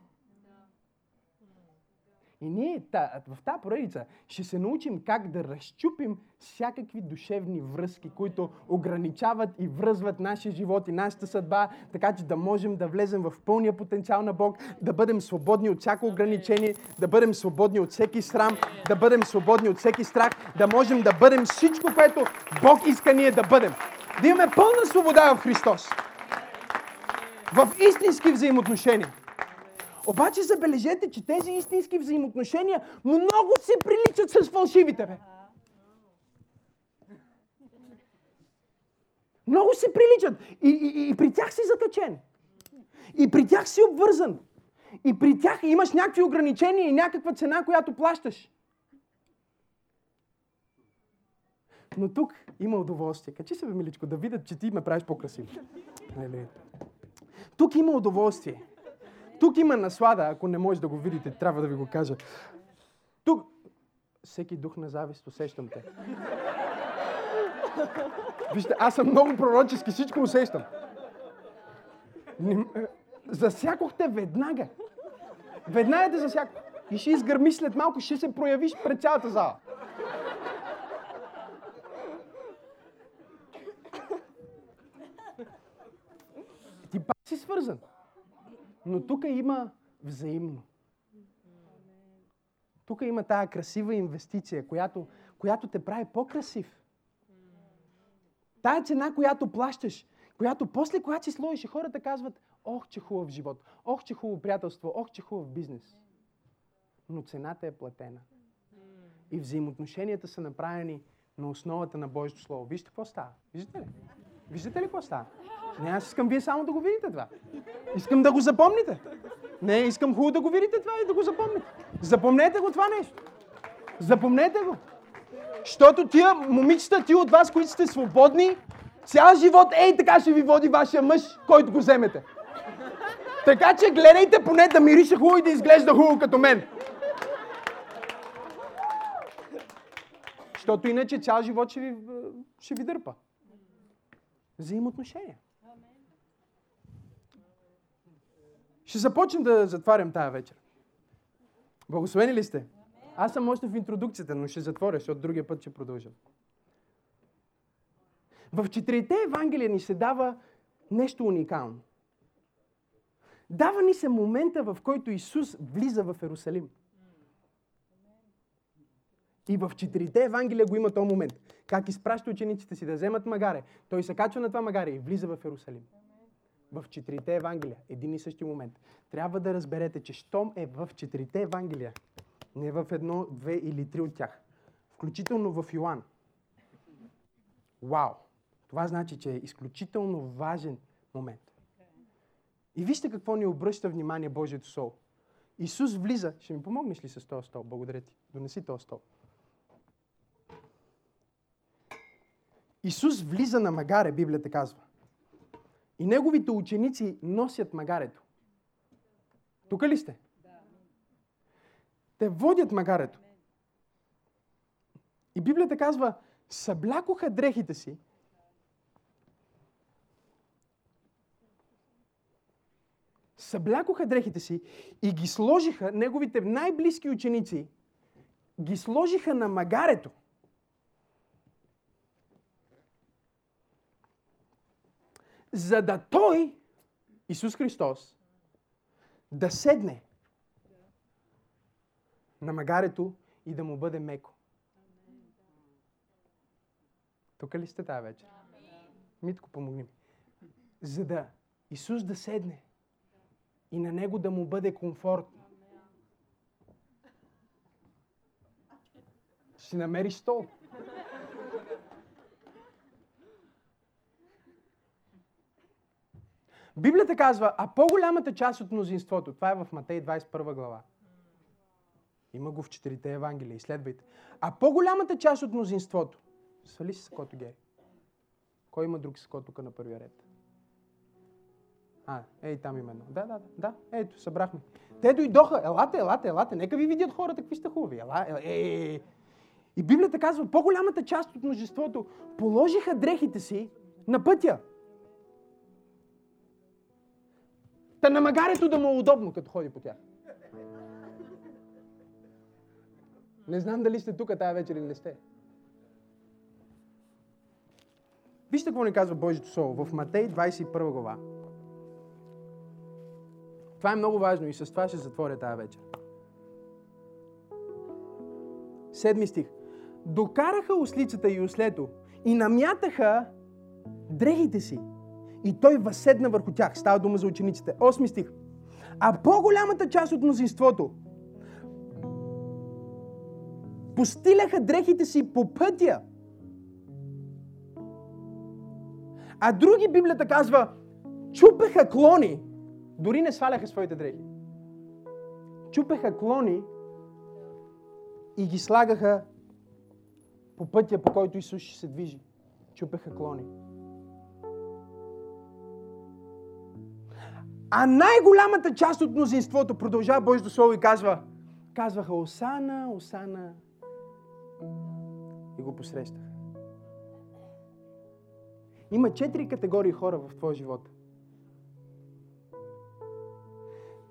[SPEAKER 2] И ние в тази поредица ще се научим как да разчупим всякакви душевни връзки, които ограничават и връзват нашия живот и нашата съдба, така че да можем да влезем в пълния потенциал на Бог, да бъдем свободни от всяко ограничение, да бъдем свободни от всеки срам, да бъдем свободни от всеки страх, да можем да бъдем всичко, което Бог иска ние да бъдем. Да имаме пълна свобода в Христос. В истински взаимоотношения. Обаче забележете, че тези истински взаимоотношения много се приличат с фалшивите. Бе. Много се приличат. И, и, и при тях си затъчен. И при тях си обвързан. И при тях имаш някакви ограничения и някаква цена, която плащаш. Но тук има удоволствие. Качи се, миличко, да видят, че ти ме правиш по-красив. Тук има удоволствие. Тук има наслада, ако не може да го видите, трябва да ви го кажа. Тук... Всеки дух на завист, усещам те. Вижте, аз съм много пророчески, всичко усещам. Засякохте веднага. Веднага те засякох. И ще изгърми след малко, ще се проявиш пред цялата зала. Ти пак си свързан. Но тук има взаимно. Тук има тая красива инвестиция, която, която те прави по-красив. Тая цена, която плащаш, която после, когато си сложиш, и хората казват, ох, че хубав живот, ох, че хубаво приятелство, ох, че хубав бизнес. Но цената е платена. И взаимоотношенията са направени на основата на Божието Слово. Вижте какво става. Виждате ли? Виждате ли какво става? Не, аз искам вие само да го видите това. Искам да го запомните. Не, искам хубаво да го видите това и да го запомните. Запомнете го това нещо. Запомнете го. Защото тия момичета, ти от вас, които сте свободни, цял живот, ей така ще ви води вашия мъж, който го вземете. Така че гледайте поне да мирише хубаво и да изглежда хубаво като мен. Защото иначе цял живот ще ви, ще ви дърпа. Взаимоотношения. Ще започнем да затварям тая вечер. Благословени ли сте? Аз съм още в интродукцията, но ще затворя, защото другия път ще продължа. В четирите Евангелия ни се дава нещо уникално. Дава ни се момента, в който Исус влиза в Ерусалим. И в четирите Евангелия го има този момент. Как изпраща учениците си да вземат магаре. Той се качва на това магаре и влиза в Ерусалим в четирите Евангелия, един и същи момент. Трябва да разберете, че щом е в четирите Евангелия, не в едно, две или три от тях, включително в Йоан. Вау! Това значи, че е изключително важен момент. И вижте какво ни обръща внимание Божието Слово. Исус влиза. Ще ми помогнеш ли с този стол? Благодаря ти. Донеси този стол. Исус влиза на магаре, Библията казва. И неговите ученици носят магарето. Тук ли сте? Те водят магарето. И Библията казва, съблякоха дрехите си съблякоха дрехите си и ги сложиха, неговите най-близки ученици, ги сложиха на магарето. За да Той, Исус Христос, да седне на магарето и да му бъде меко. Тук ли сте тази вечер? Митко, помогни ми. За да Исус да седне и на него да му бъде комфортно. Ще намериш стол. Библията казва, а по-голямата част от мнозинството, това е в Матей 21 глава. Има го в четирите Евангелия, изследвайте. А по-голямата част от мнозинството, свали си сакото, Гери. Кой има друг сако тук на първия ред? А, ей, там има едно. Да, да, да, ето, събрахме. Те дойдоха, елате, елате, елате, нека ви видят хората какви сте хубави. Ела, е, е, е. И Библията казва, по-голямата част от множеството положиха дрехите си на пътя. Та на магарето да му е удобно, като ходи по тях. Не знам дали сте тук тази вечер или не сте. Вижте какво ни казва Божието Слово в Матей 21 глава. Това е много важно и с това ще затворя тази вечер. Седми стих. Докараха ослицата и ослето и намятаха дрехите си. И той възседна върху тях. Става дума за учениците. Осми стих. А по-голямата част от мнозинството постиляха дрехите си по пътя. А други Библията казва, чупеха клони, дори не сваляха своите дрехи. Чупеха клони и ги слагаха по пътя, по който Исус ще се движи. Чупеха клони. А най-голямата част от мнозинството продължава Божието Слово и казва, казваха Осана, Осана и го посрещаха. Има четири категории хора в твоя живот.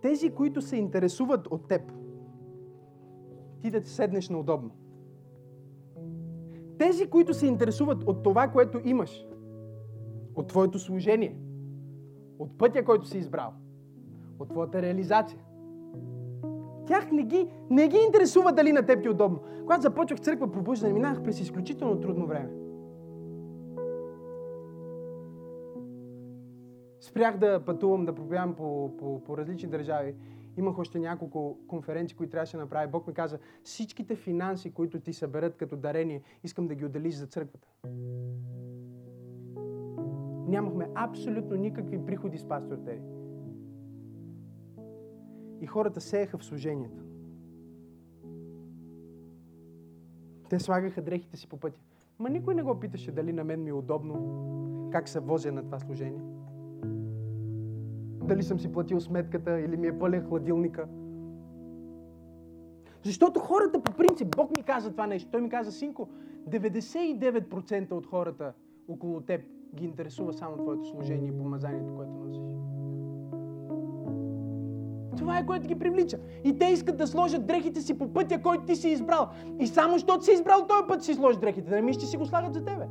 [SPEAKER 2] Тези, които се интересуват от теб, ти да седнеш наудобно. Тези, които се интересуват от това, което имаш, от твоето служение, от пътя, който си избрал, от твоята реализация. Тях не ги, не ги интересува дали на теб ти е удобно. Когато започвах църква пробуждане, минах през изключително трудно време. Спрях да пътувам, да проповядвам по, по, по различни държави. Имах още няколко конференции, които трябваше да направя. Бог ми каза, всичките финанси, които ти съберат като дарение, искам да ги отделиш за църквата. Нямахме абсолютно никакви приходи с пастор Тери. И хората сееха в служението. Те слагаха дрехите си по пътя. Ма никой не го питаше дали на мен ми е удобно, как се возя на това служение. Дали съм си платил сметката или ми е пълен хладилника. Защото хората по принцип, Бог ми каза това нещо. Той ми каза, синко, 99% от хората около теб ги интересува само твоето служение и помазанието, което носиш. Това е което ги привлича. И те искат да сложат дрехите си по пътя, който ти си избрал. И само защото си избрал този път си сложиш дрехите. Да не мислиш, че си го слагат за тебе.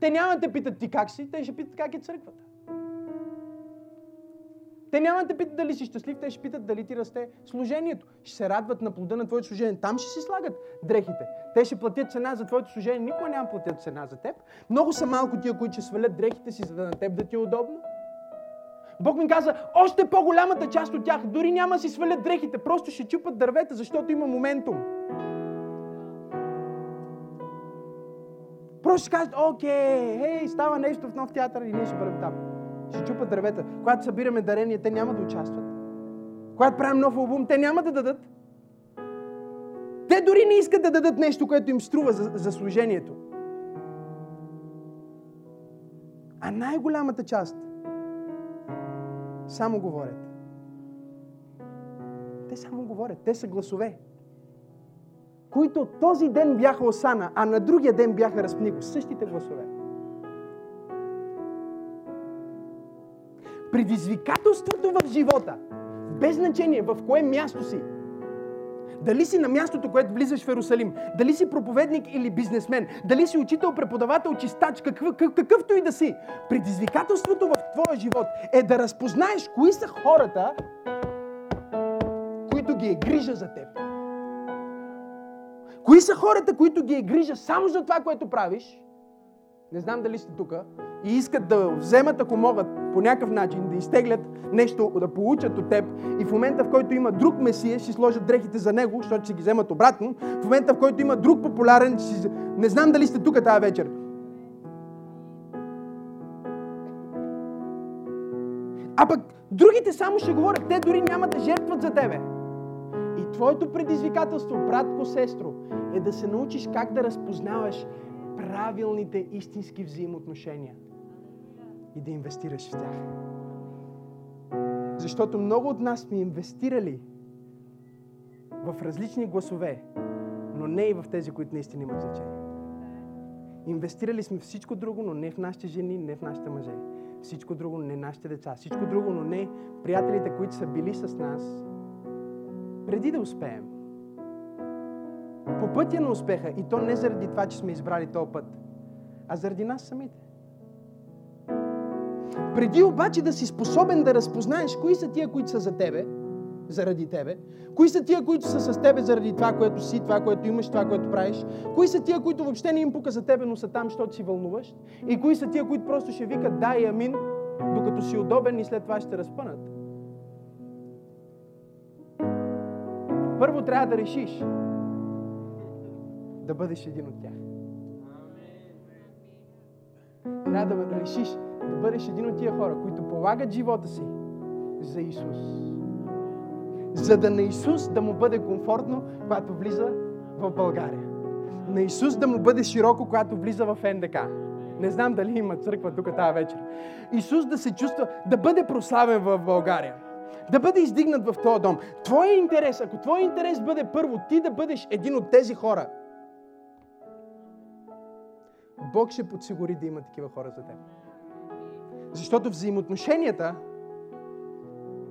[SPEAKER 2] Те няма да те питат ти как си, те ще питат как е църквата. Те няма да те питат дали си щастлив, те ще питат дали ти расте служението. Ще се радват на плода на твоето служение. Там ще си слагат дрехите. Те ще платят цена за твоето служение. Никой няма платят цена за теб. Много са малко тия, които ще свалят дрехите си, за да на теб да ти е удобно. Бог ми каза, още по-голямата част от тях дори няма да си свалят дрехите, просто ще чупат дървета, защото има моментум. Просто ще кажат, окей, хей, става нещо в нов театър и ние ще бъдем там. Ще чупат дървета. Когато събираме дарения, те няма да участват. Когато правим нов албум, те няма да дадат. Те дори не искат да дадат нещо, което им струва за, за служението. А най-голямата част само говорят. Те само говорят. Те са гласове, които този ден бяха Осана, а на другия ден бяха разпнико. Същите гласове. Предизвикателството в живота, без значение в кое място си, Дали си на мястото, което влизаш в Иерусалим, дали си проповедник или бизнесмен, дали си учител, преподавател, чистач, какъв, какъвто и да си. Предизвикателството в твоя живот е да разпознаеш кои са хората, които ги е грижа за теб. Кои са хората, които ги е грижа само за това, което правиш? Не знам дали сте тук. И искат да вземат, ако могат, по някакъв начин, да изтеглят нещо, да получат от теб. И в момента, в който има друг месия, ще сложат дрехите за него, защото ще ги вземат обратно. В момента, в който има друг популярен, ще... не знам дали сте тук тази вечер. А пък другите само ще говорят, те дори няма да жертват за тебе. И твоето предизвикателство, братко, сестро, е да се научиш как да разпознаваш правилните истински взаимоотношения и да инвестираш в тях. Защото много от нас сме инвестирали в различни гласове, но не и в тези, които наистина имат значение. Инвестирали сме всичко друго, но не в нашите жени, не в нашите мъже. Всичко друго, но не нашите деца. Всичко друго, но не приятелите, които са били с нас, преди да успеем. По пътя на успеха, и то не заради това, че сме избрали този път, а заради нас самите. Преди обаче да си способен да разпознаеш кои са тия, които са за тебе, заради тебе, кои са тия, които са с тебе заради това, което си, това, което имаш, това, което правиш, кои са тия, които въобще не им пука за тебе, но са там, защото си вълнуваш, и кои са тия, които просто ще викат да и амин, докато си удобен и след това ще разпънат. Първо трябва да решиш да бъдеш един от тях. Трябва да решиш да бъдеш един от тия хора, които полагат живота си за Исус. За да на Исус да му бъде комфортно, когато влиза в България. На Исус да му бъде широко, когато влиза в НДК. Не знам дали има църква тук тази вечер. Исус да се чувства, да бъде прославен в България. Да бъде издигнат в този дом. Твоя интерес, ако твой интерес бъде първо, ти да бъдеш един от тези хора, Бог ще подсигури да има такива хора за теб. Защото взаимоотношенията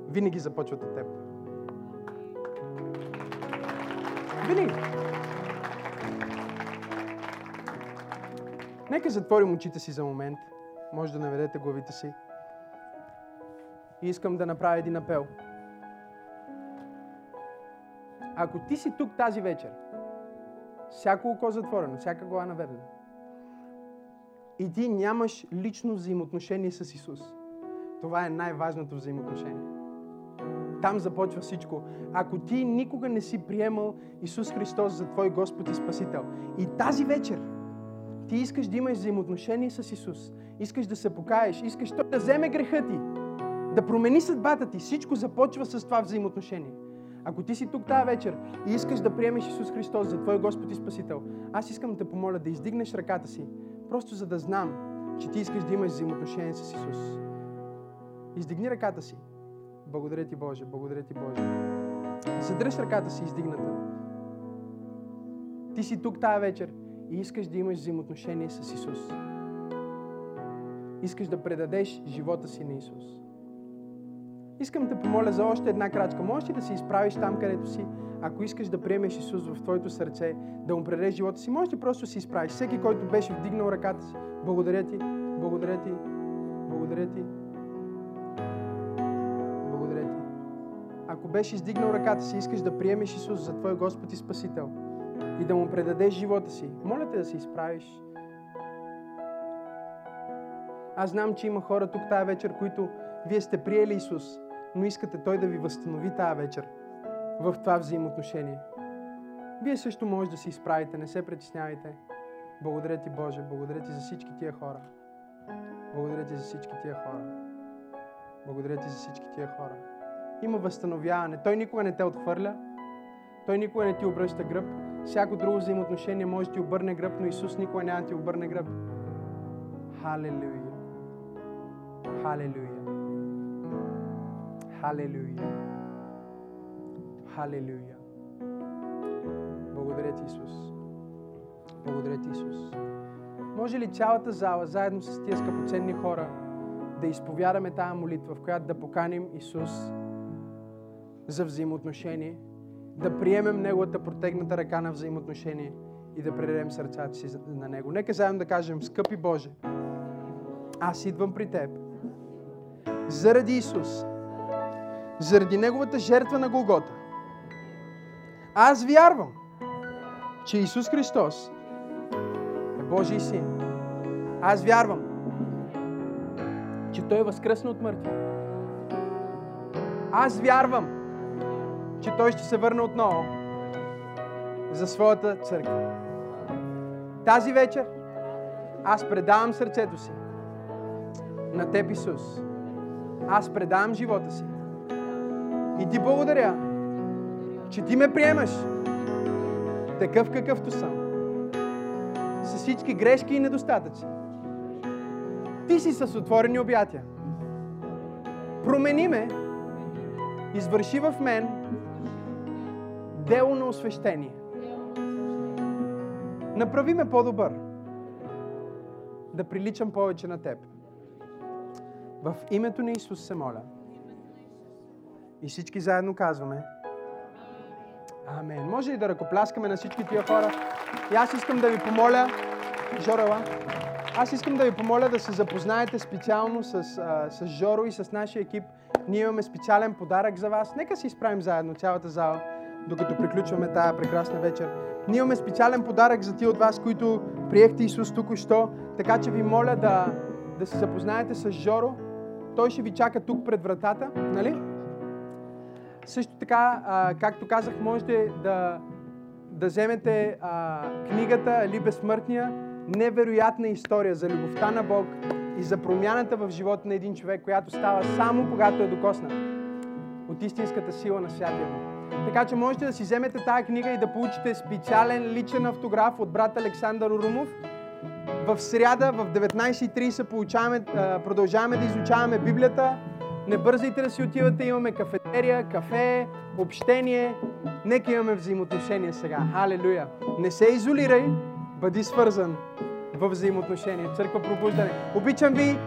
[SPEAKER 2] винаги започват от теб. Винаги. Нека затворим очите си за момент. Може да наведете главите си. И искам да направя един апел. Ако ти си тук тази вечер, всяко око затворено, всяка глава наведена, и ти нямаш лично взаимоотношение с Исус. Това е най-важното взаимоотношение. Там започва всичко. Ако ти никога не си приемал Исус Христос за твой Господ и Спасител, и тази вечер ти искаш да имаш взаимоотношение с Исус, искаш да се покаеш, искаш Той да вземе греха ти, да промени съдбата ти, всичко започва с това взаимоотношение. Ако ти си тук тази вечер и искаш да приемеш Исус Христос за Твой Господ и Спасител, аз искам да те помоля да издигнеш ръката си, просто за да знам, че ти искаш да имаш взаимоотношение с Исус. Издигни ръката си. Благодаря ти, Боже, благодаря ти, Боже. Задръж ръката си издигната. Ти си тук тази вечер и искаш да имаш взаимоотношение с Исус. Искаш да предадеш живота си на Исус. Искам да помоля за още една крачка. Можеш ли да се изправиш там, където си? Ако искаш да приемеш Исус в твоето сърце, да му предадеш живота си, можеш ли просто да се изправиш? Всеки, който беше вдигнал ръката си, благодаря ти, благодаря ти, благодаря ти, благодаря ти. Ако беше издигнал ръката си, искаш да приемеш Исус за твой Господ и Спасител и да му предадеш живота си, моля те да се изправиш. Аз знам, че има хора тук тази вечер, които вие сте приели Исус, но искате Той да ви възстанови тази вечер в това взаимоотношение. Вие също може да се изправите, не се притеснявайте. Благодаря ти, Боже, благодаря ти за всички тия хора. Благодаря ти за всички тия хора. Благодаря ти за всички тия хора. Има възстановяване. Той никога не те отхвърля. Той никога не ти обръща гръб. Всяко друго взаимоотношение може да ти обърне гръб, но Исус никога няма да ти обърне гръб. Халелуя. Халелуя. Халелуя. Халелуя. Благодаря ти, Исус. Благодаря ти, Исус. Може ли цялата зала, заедно с тия скъпоценни хора, да изповядаме тази молитва, в която да поканим Исус за взаимоотношение, да приемем Неговата протегната ръка на взаимоотношение и да предадем сърцата си на Него. Нека заедно да кажем, скъпи Боже, аз идвам при Теб заради Исус, заради Неговата жертва на Голгота. Аз вярвам, че Исус Христос е Божий син. Аз вярвам, че Той е възкръсна от мъртви. Аз вярвам, че Той ще се върне отново за своята църква. Тази вечер аз предавам сърцето си на Теб, Исус. Аз предавам живота си. И Ти благодаря, че Ти ме приемаш такъв какъвто съм. С всички грешки и недостатъци. Ти си с отворени обятия. Промени ме, извърши в мен дело на освещение. Направи ме по-добър. Да приличам повече на Теб. В името на Исус се моля. И всички заедно казваме. Амен. Може ли да ръкопляскаме на всички тия хора? И аз искам да ви помоля, Жорела, аз искам да ви помоля да се запознаете специално с, а, с Жоро и с нашия екип. Ние имаме специален подарък за вас. Нека се изправим заедно, цялата зала, докато приключваме тая прекрасна вечер. Ние имаме специален подарък за тия от вас, които приехте Исус току-що. Така че ви моля да, да се запознаете с Жоро. Той ще ви чака тук пред вратата, нали? Също така, а, както казах, можете да, да вземете а, книгата Ли безсмъртния, невероятна история за любовта на Бог и за промяната в живота на един човек, която става само когато е докоснат от истинската сила на Святия Дух. Така че можете да си вземете тази книга и да получите специален личен автограф от брат Александър Урумов. В сряда в 19.30 получаваме, а, продължаваме да изучаваме Библията. Не бързайте да си отивате, имаме кафетерия, кафе, общение. Нека имаме взаимоотношения сега. Халелуя! Не се изолирай, бъди свързан в взаимоотношения. Църква пробуждане. Обичам ви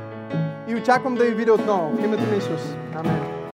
[SPEAKER 2] и очаквам да ви видя отново. В името на Исус. Амен.